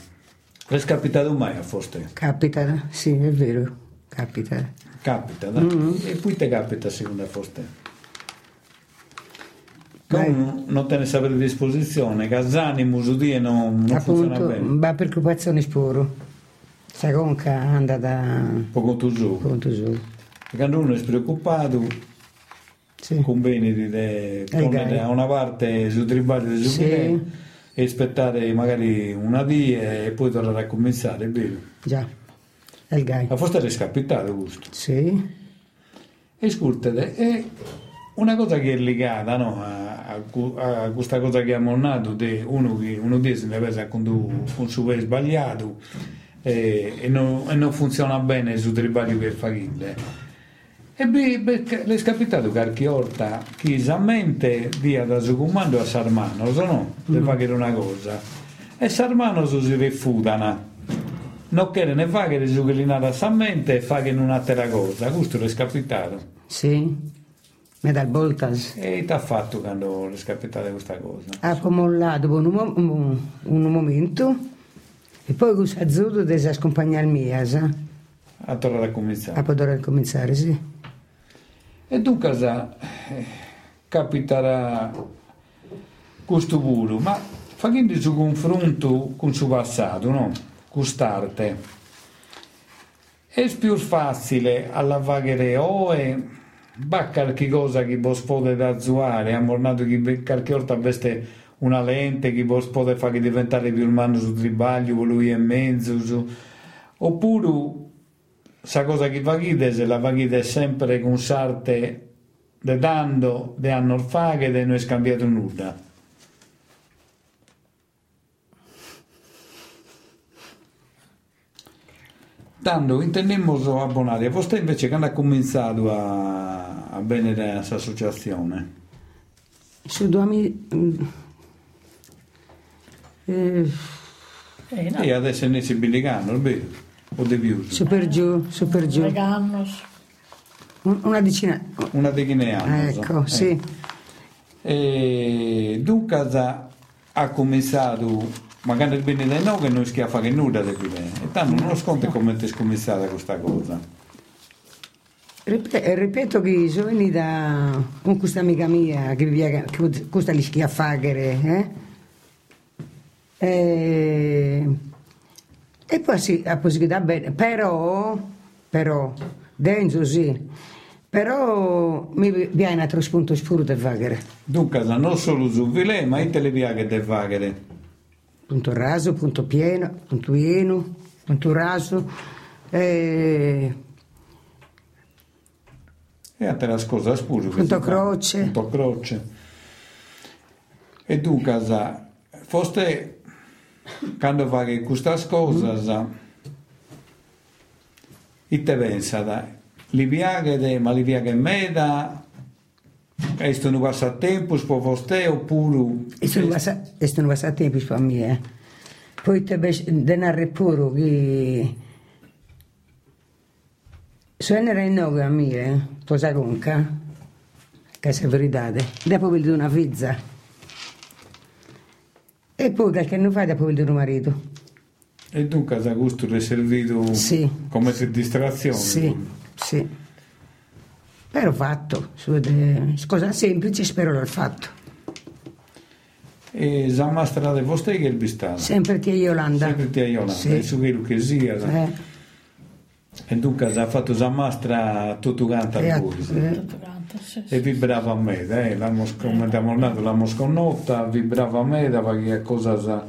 È capitato mai a Foste? Capita, sì, è vero, capita. Capita, mm-hmm. e poi ti capita secondo Foste? Non, non te ne sapere a disposizione, Casani, Musudie non, non funziona bene. Va per preoccupazione sporo. Sa conca anda da... Poco tu giù. Tu giù. Quando uno è preoccupato, sì. conviene di tornare a una parte sul tribale di sì. e aspettare magari una dia e poi tornare a cominciare, è vero? Già, è il gai. Ma forse è scapitato questo. Sì. E ascoltate, è una cosa che è legata no, a, a, questa cosa che abbiamo nato, di uno che uno di si deve con, con suo sbagliato e, e, non, e, non, funziona bene sul tribaglio che fa Ghille. E beh, le è capitato che esattamente dia da suo comando a Sarmano, se no, per mm. fare una cosa. E Sarmano si refutano. Non chiede ne fa che su che li nata a mente e fa che non ha un'altra cosa. Questo è capitato. Sì. Medal Boltas. E ti ha fatto quando è capitata questa cosa? Ha mollato dopo un, un, un, momento e poi questo azzurro deve accompagnare mia. A tornare a cominciare. A poter cominciare, sì. E dunque eh, capiterà questo pure, ma facendo il suo confronto con il suo passato, no? con quest'arte, è più facile alla vaghere qualche cosa che vos potete azzuare, ha mornato che qualche volta veste una lente che vos potete fare diventare più umano sul tribaglio, con lui e mezzo, su... oppure sa cosa che vaghite se la vaghite sempre con sarte de dando de anno faghe e non è scambiato nulla Tanto intendiamo abbonare, vostè invece che hanno cominciato a, a benedire questa associazione? Su due anni... Mm, eh, e adesso ne si bilicano, vero? O di più? Su per giù, su per giù. Una decina. Una decina di anni. Ecco, eh. sì. E dunque ha cominciato magari bene da noi che non schiaffa che nulla di più e tanto non sconto come è cominciata questa cosa. Ripeto che sono venuta con questa amica mia che viveva che questa li schiaffaghere eh? e, e poi sì, la possibilità bene. Però però dentro sì. Però mi viene un altro spunto scuro del vaghere dunque non solo su Vilè ma in televiaghe del vaghere punto raso, punto pieno, punto pieno, punto raso. E, e a te la scusa spuso. Punto croce. Punto croce. E tu casa, foste quando fai questa cosa, mm. e te pensa, li viaghe, ma li viaghe meda, questo non passatempo per vostè oppure... Questo non un passatempo per me. Poi te denaro pure che... Suonerà in nove a me, eh? Posa conca, che è verità. Dopo vedo una pizza. E poi qualche anno fa dopo vedo un marito. E tu casa gusto è servito sì. come distrazione? Sì, sì. Però fatto, cosa semplice, spero l'ho fatto. E Zamma strada vostra che è il bistano? Sempre ti Iolanda. Sempre ti Iolanda, sì. e su quello che sia. Eh. E dunque ha fatto Zammastra tutto quanto a voi. Eh. E vibrava a me, eh. l'anno scomodato l'anno sconnotta, vibrava a me, da qualche cosa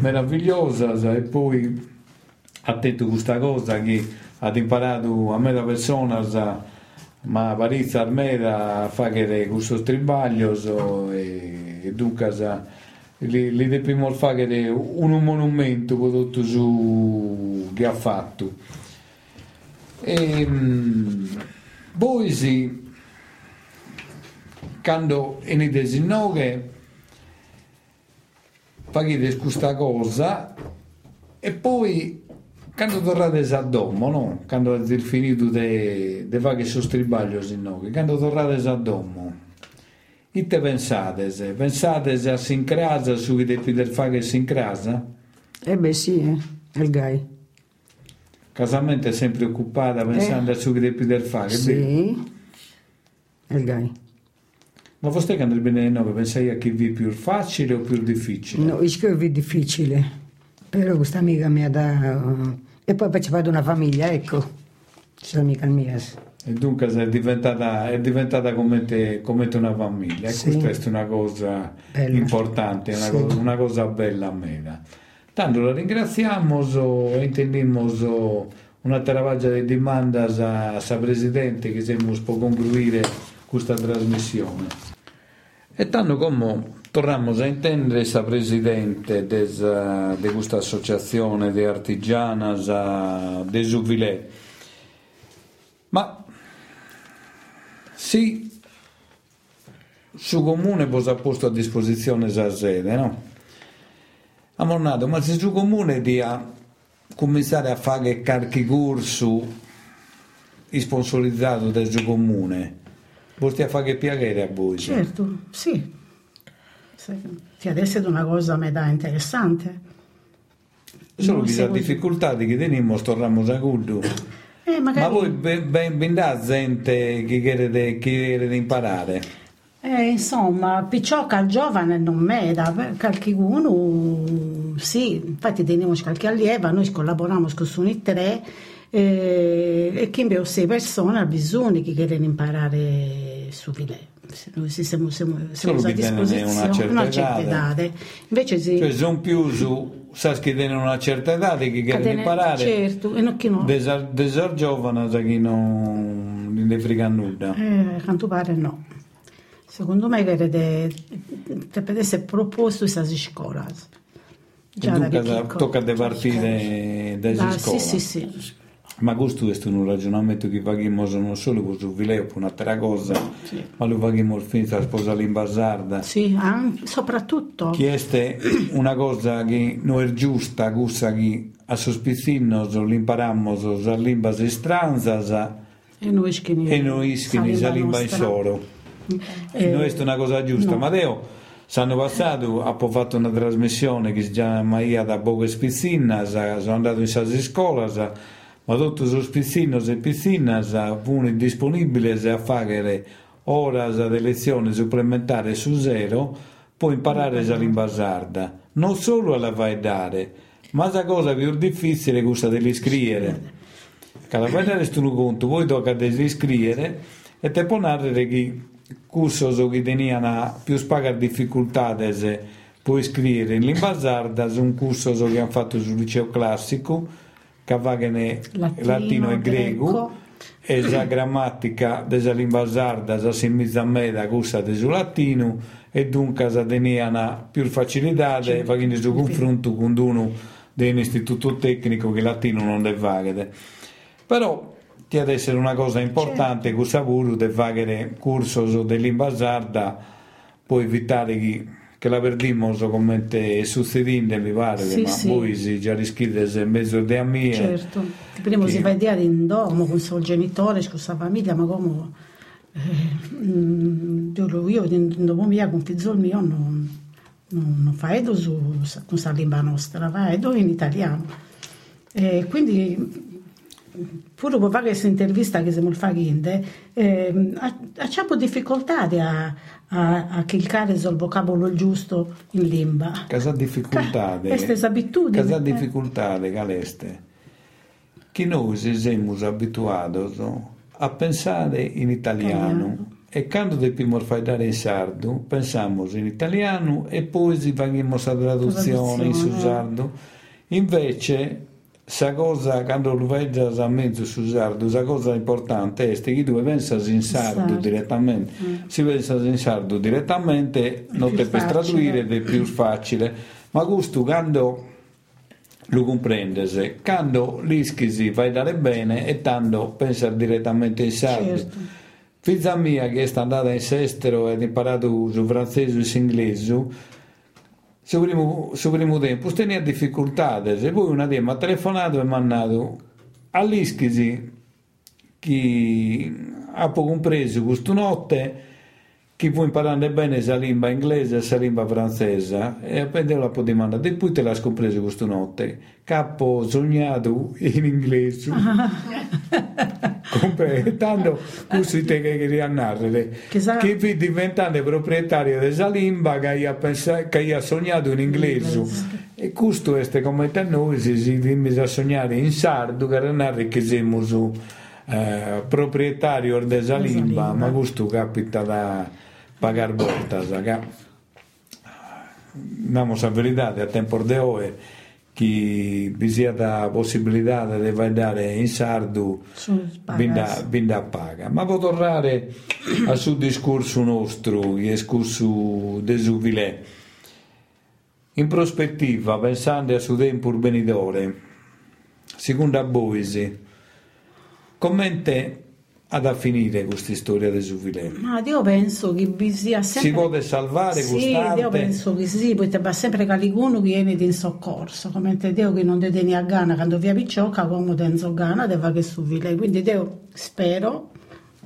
meravigliosa e poi ha detto questa cosa che ha imparato a me da persona ma Parizia Armeda fa che questo tribaglio e, e dunque li, li fare un monumento prodotto su che ha fatto. E poi sì quando in 19 fate questa cosa e poi quando tornate a domo, no? Quando avete finito di fare questo stribaglio, quando tornate a domo, e te pensate, pensate a si incrasa su chi deve fare si incrasa? Eh beh sì, eh, il gai. Casamento è sempre occupata pensando Eh. a su chi deve fare, Sì, il gai. Ma vostè quando il bene no, pensai a chi vi più facile o più difficile? No, io è difficile, però questa amica mi ha dato... E poi ci vado una famiglia, ecco, questa amica mia. E dunque è diventata, è diventata come, te, come te una famiglia, e Sì. questa è una cosa Bella. importante, una, Sì. cosa, una cosa bella a me. Tanto la ringraziamo so, e intendiamo so, una travaglia di domande a sa Presidente che siamo può concludere questa trasmissione. E tanto come torniamo a intendere sa Presidente di questa associazione di artigianas a- de Zuvilè, ma sì, su comune vos ha posto a disposizione la sede, no? Amornato, ma se su comune dia cominciare a fare qualche corso sponsorizzato dal comune, vorrete fare piacere a voi? Certo, sì. Che adesso è una cosa me dà interessante. Solo che si la difficoltà di che teniamo torniamo a culto. Eh, magari, Ma voi ben, ben, da gente che chiede, che chiede imparare? eh, insomma, che al giovane non me da, qualcuno, sì, infatti teniamo qualche allieva, noi collaboriamo con Suni 3 eh, e che abbiamo sei persone al bisogno che chiedono imparare su Vilè. Se siamo, siamo, siamo a disposizione una certa una certa età. Invece sì, Cioè, sono più su, sa che tenen una certa età di che catene- imparare. certo, e non chi no. Desar, desar giovane da chi non ne frega nulla. Eh, a quanto pare no. Secondo me che te per essere proposto questa scuola. Dunque da- tocca di partire da scuola. sì, sì, sì. Ma questo è un ragionamento che facciamo non solo con Vileo, per un'altra cosa, ma lo facciamo finita a sposare in Basarda. Sì, anche- soprattutto. Chieste una cosa che non è giusta, cosa che a sospizzino l'imparammo la lingua stranza E noi e ischini la lingua in solo. Eh, non è una cosa giusta, no. ma Deo L'anno passato ha fatto una trasmissione che si chiama Ia da Bogo e Spizzina, sono andato in sale scuola, ma tutti i spizzinos e pizzinas sono disponibili a fare ore di lezione supplementare su zero, può imparare la lingua sarda, non solo vai dare, ma la cosa più difficile è questa dell'iscrivere. Cada volta resti un conto, voi tocca desiscrivere e te può narrare che cursos che tenivano più spaga difficoltà puoi scrivere in lingua sarda su un corso che hanno fatto sul liceo classico che avvagane Latino, latino, e greco, greco. e la grammatica della lingua sarda sa si mizza meda questa del latino. E dunque sa tenivano più facilità facendo su confronto con uno dell'istituto tecnico che latino non deve fare però ti ad essere una cosa importante questa pure di fare corso di lingua sarda può evitare che, che la perdiamo come è succedendo mi pare Sì, ma sì. voi si già riscrivete in mezzo di a mie Certo, prima Che- si va a dire in domo con suo genitore, con questa famiglia, ma come eh, mm, io, in domo mia con figlio mio non, non, non faedo su, con questa lingua nostra, faedo in italiano. E quindi pure per fare questa intervista che siamo facendo, eh, abbiamo difficoltà a, a, a cliccare sul vocabolo giusto in lingua. Casa difficoltà queste abitudini, Casa eh. difficoltà caleste. Che noi siamo abituati a pensare in italiano. Italiano. E quando dobbiamo fare in sardo, pensiamo in italiano e poi si facciamo la traduzione in sardo. Invece, sa cosa, quando lo vedi a mezzo su sardo, la cosa importante è che tu pensi in sardo direttamente. Si pensa in sardo direttamente, È non per facile. traduire ed è più facile. Ma questo quando lo comprendesi, quando l'ischisi fai dare bene e tanto pensa direttamente in sardo. Certo. Figlia mia che è andata in estero ed ha imparato su francese e su primo tempo tenia difficoltà e poi una dì mi ha telefonato e mi ha mandato all'ischisi che ha compreso questa notte chi può imparare bene la lingua inglese e la lingua francese e appena la e poi te l'ha scompreso questa notte. Capo sognato in inglese. Tanto questo te che andare che poi diventando proprietario della lingua che ha, pensato, che ha sognato in inglese. E questo è come te noi se si viene a sognare in sardo che non che siamo eh, proprietario della lingua ma questo capita da pagar voltas acá. Damos a verdade, a tempo de hoje, que vi da possibilità di vedere in sardo vinda, paga. Ma voglio tornare al suo discorso nostro, il discorso de Zuvilè. In prospettiva, pensando a suo tempo venidore, secondo voi, commente ad finire questa storia di Zuvilè? Ma io penso che sia sempre... Si può salvare sì, costante? io penso che sì, poi va sempre qualcuno che viene in soccorso, come te Dio che non ti tieni a gana quando via picciocca, come tenzo gana, deve che Zuvilè. Quindi io spero,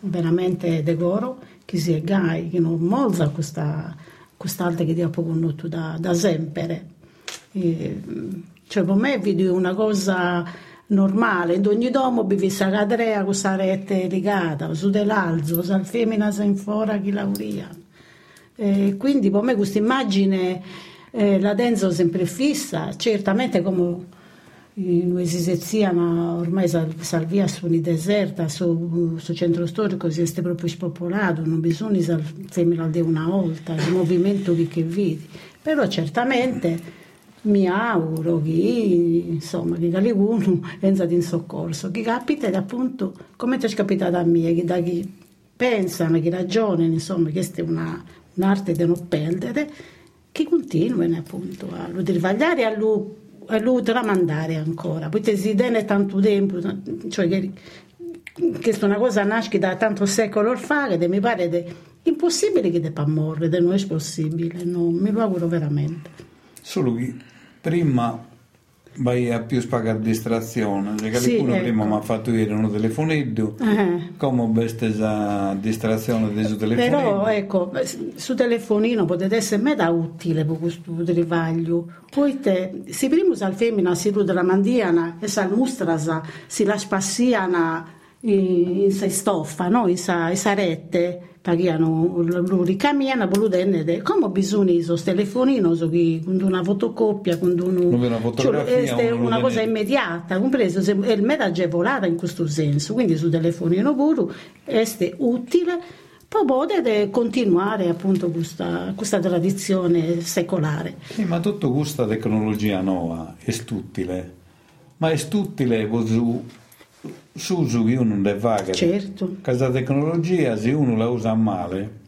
veramente decoro, che sia gai, che non molza questa, quest'arte che Dio ha conosciuto da, da sempre. E, cioè per me è una cosa normale, in ogni domo vive sa cadrea con sa rete legata, su dell'alzo, sa femmina sa in fora chi lauria. E quindi per me questa immagine eh, la tengo sempre fissa, certamente come in un'esizia, ma ormai salvia su una deserta, su, su centro storico si è proprio spopolato, non bisogna sal femmina di una volta, il movimento che vedi, però certamente mi auguro che, insomma, che qualcuno entra in soccorso, che capita appunto, come ti è capitato a me, che da chi pensano, che ragionano, insomma, che questa è una, un'arte da non perdere, che continuino appunto a lo travagliare e a lo, a lo tramandare ancora. Poi si tiene tanto tempo, cioè che, che è una cosa nasce da tanto secolo fa, che mi pare de, impossibile che debba morire, non è possibile, no, lo auguro veramente. Solo che prima vai a più spagare distrazione cioè sì, qualcuno ecco. prima mi ha fatto vedere uno telefonetto Eh. come questa distrazione del telefonino Però ecco, su telefonino potete essere meta utile per questo trivaglio. Poi te, se prima al femmina si rude la mandiana e sa mustrasa, si la spassiana in, in sa stoffa, no? in sa, in sa rete, paghiano lo ricambiano, voludene, come bisogna su telefonino, so che con una fotocopia, con una fotografia, cioè, lo una cosa immediata, compreso, se- è meta agevolata in questo senso, quindi su telefonino pure è utile poi potete continuare appunto questa, questa tradizione secolare. Sì, ma tutta questa tecnologia nuova è stutile ma è stutile su su che uno deve fare Certo. questa tecnologia se uno la usa male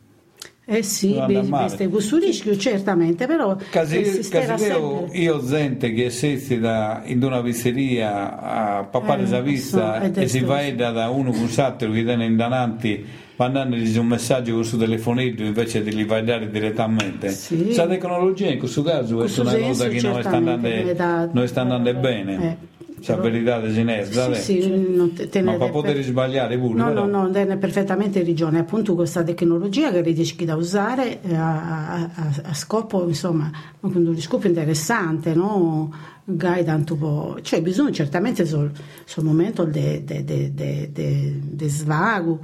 Eh sì, male. questo è rischio certamente, però Casi, eh, casi io, io gente che sessi da, in una pizzeria a papare Eh, la pizza so, è e si va da, da uno con satiro che tiene in davanti mandandogli un messaggio con il suo telefonetto invece di li vai dare direttamente Sì. questa tecnologia in questo caso è questo una senso cosa che non sta andando, non sta andando bene Eh, sa però- verità di sinistra Sì, sì, non te- te ma per poter sbagliare pure No, però. no, no, hai perfettamente ragione. Appunto questa tecnologia che riesci da usare eh, a, a- a- scopo, insomma, con uno scopo interessante, no? Gai tanto po'. Cioè bisogna certamente sul, sul momento del de, de, de, de- de svago,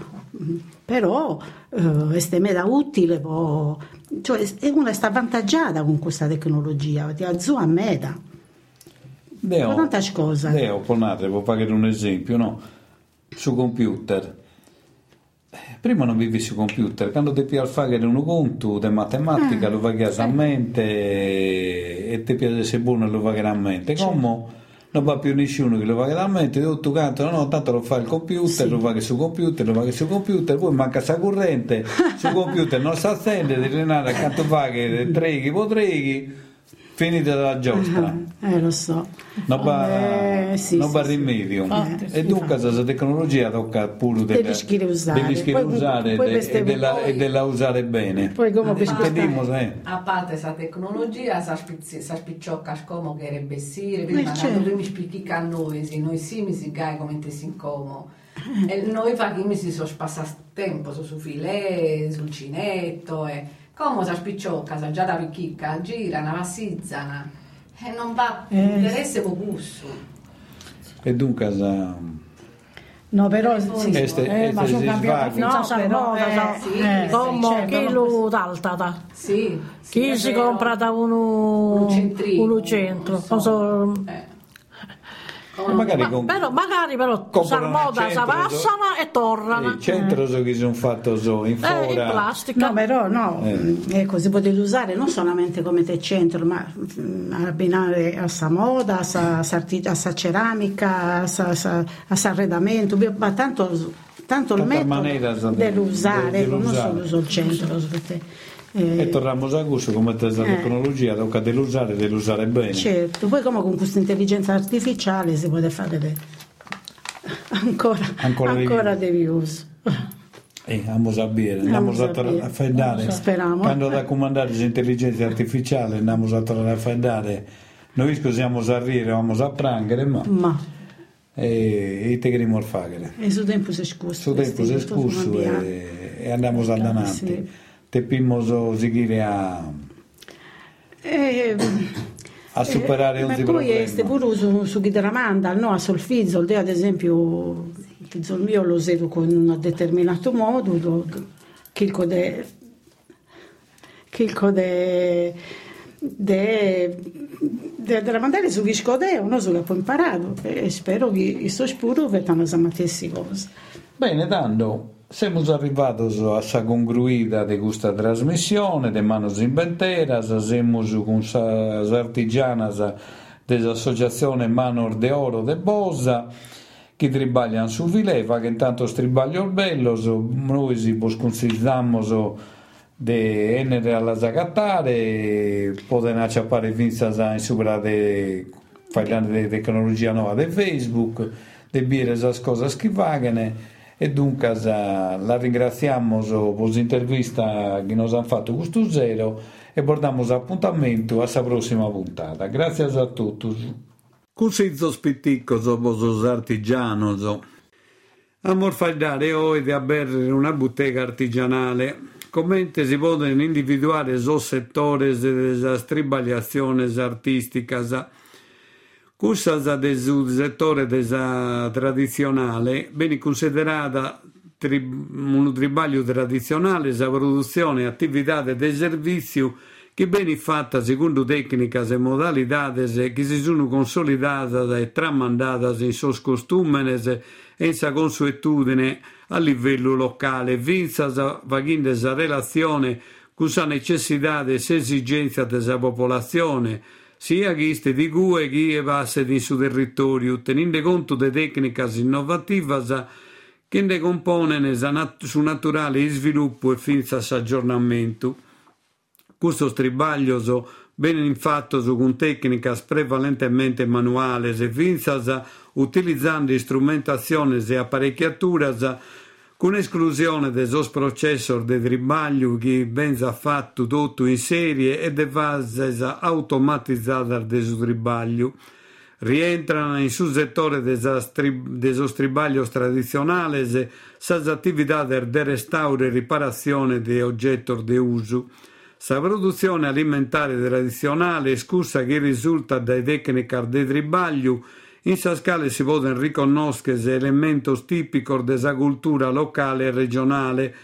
però eh, è meda utile, po', cioè è una sta avvantaggiata con questa tecnologia, ti azzua a meta. Deo, Ma tante cose. Deo, ponate, può fare un esempio, no? Su computer. Eh, Prima non vivi su computer, quando ti piace fare un conto di matematica, Ah, lo fai a mente e ti piace essere buono lo fai a mente. Come non va più nessuno che lo fa a mente, tutto canto, no, tanto lo fa il computer, Sì. lo fai su computer, lo fai su computer, poi manca sa corrente, su computer non si accende, di renare accanto tre che potreghi, finita la giostra. Eh, lo so. Non va, Eh, sì, non sì, va sì. rimedio. Infatti, e dunque la tecnologia tocca pure Devi della- schire usare. devi schire Poi- usare poi e, queste- e della, poi- e della usare bene. Poi come per eh. A parte questa tecnologia, sa spicciocca come che era bessire, Eh, prima certo. quando tu mi spieghi a noi, sì, noi sì mi si gai come te si incomo. E noi fa che mi si so spassa tempo su, su filè, sul cinetto e come sa spicciocca, sa già da picchicca, gira, una vassizzana e non va Eh. interesse con gusto. E dunque sa- No, però sì. este, Eh, ma este sono si cambiati svaga. No, senza però, moda, eh, sa. sì, eh, Come sì, certo, chilo d'alta. Sì, sì, Chi si compra da uno, Un centrino, uno centro? non so. Cosa- Eh. Ma magari Ma- con- però, magari però comprano sa moda, al si centro, passano e tornano. il centro so che sono fatto so, in Eh, in fora. plastica. No, però no, Eh. ecco, si potete usare non solamente come te centro, ma mm, abbinare a sa moda, a sa, a sa ceramica, a sa, sa- a sa arredamento, ma tanto, tanto il metodo dell'usare, de- ecco, non dell'usare. solo sul centro. Eh, E torniamo a gusto come te la Eh. tecnologia, tocca dell'usare e dell'usare bene. Certo, poi come con questa intelligenza artificiale si può fare de- ancora, Ancora ancora, di- uso. Eh, andiamo a sapere, andiamo Andiamo a sapere. fare Speriamo. Quando da comandare l'intelligenza artificiale andiamo a tornare a fare noi scusiamo a rire, vamos a prangere, ma Ma e, e te che fare. e su tempo si scusa. Su tempo si è scusso e, e andiamo a danante. Sì. Te pimmo so seguire a, Eh, a superare eh, ogni ma poi este pure su, su chi tramanda, no, a solfizzo, te ad esempio il mio lo uso con un determinato modo, lo, chilco de chilco de de de tramandare su chi scodeo, no, su che poi imparato e spero che suoi spuro vedano la stessa cosa. Bene, tanto siamo arrivati a questa congruita di questa trasmissione, de manos inventeras, siamo con le artigianas dell'associazione Manor de Oro de Bosa, che tribagliano su Vileva, che intanto stribaglio bello, noi si consigliamo de enere alla zagattare, poten acciappare vinzas in sopra de parlando di tecnologia nuova di Facebook, de bire esas cosas che vagano e dunque la ringraziamo per l'intervista che nos hanno fatto questo zero e portiamo appuntamento alla prossima puntata. Grazie a tutti. Così spitticco vos artigianos. Amor fai dare oggi a bere in una bottega artigianale. Commente si possono individuare so settores della stribagliazione artistica. Questa del settore tradizionale viene considerata tri- un tribaglio tradizionale, la produzione e attività di servizio che viene fatta secondo tecniche e modalità che si sono consolidate e tramandate in sos costumes e in sa consuetudine a livello locale, vinza vaginde sa relazione con sa necessità e esigenza della popolazione, sia chi ste di gue chi evasse di su territorio, tenendo conto de tecniche innovative che ne compongono su naturale sviluppo e finza aggiornamento. Questo stribaglio viene infatti con tecniche prevalentemente manuali e finzas utilizzando strumentazioni e apparecchiature con esclusione dei sos processor de tribaglio che venza fatto tutto in serie e de fase automatizzata del tribaglio. Rientrano in sul settore dei tribaglios tradizionali sas attività de restauro e riparazione di oggetti di uso. Sa produzione alimentare tradizionale scusa che risulta dai tecniche di tribaglio in sa scala si possono riconoscere elementi tipici della cultura locale e regionale.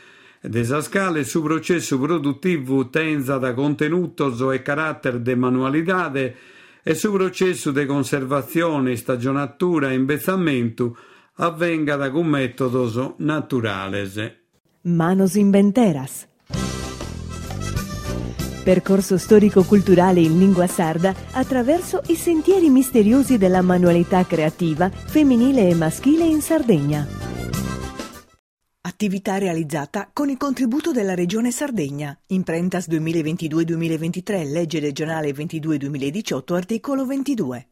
Desa scala su processo produttivo tenza da contenuto e carattere di manualità e su processo di conservazione, stagionatura e imbezzamento avvenga da con metodos naturales. Manos Inventeras. Percorso storico-culturale in lingua sarda attraverso i sentieri misteriosi della manualità creativa femminile e maschile in Sardegna. Attività realizzata con il contributo della Regione Sardegna. Imprentas 2022-2023, legge regionale 22-2018, articolo 22.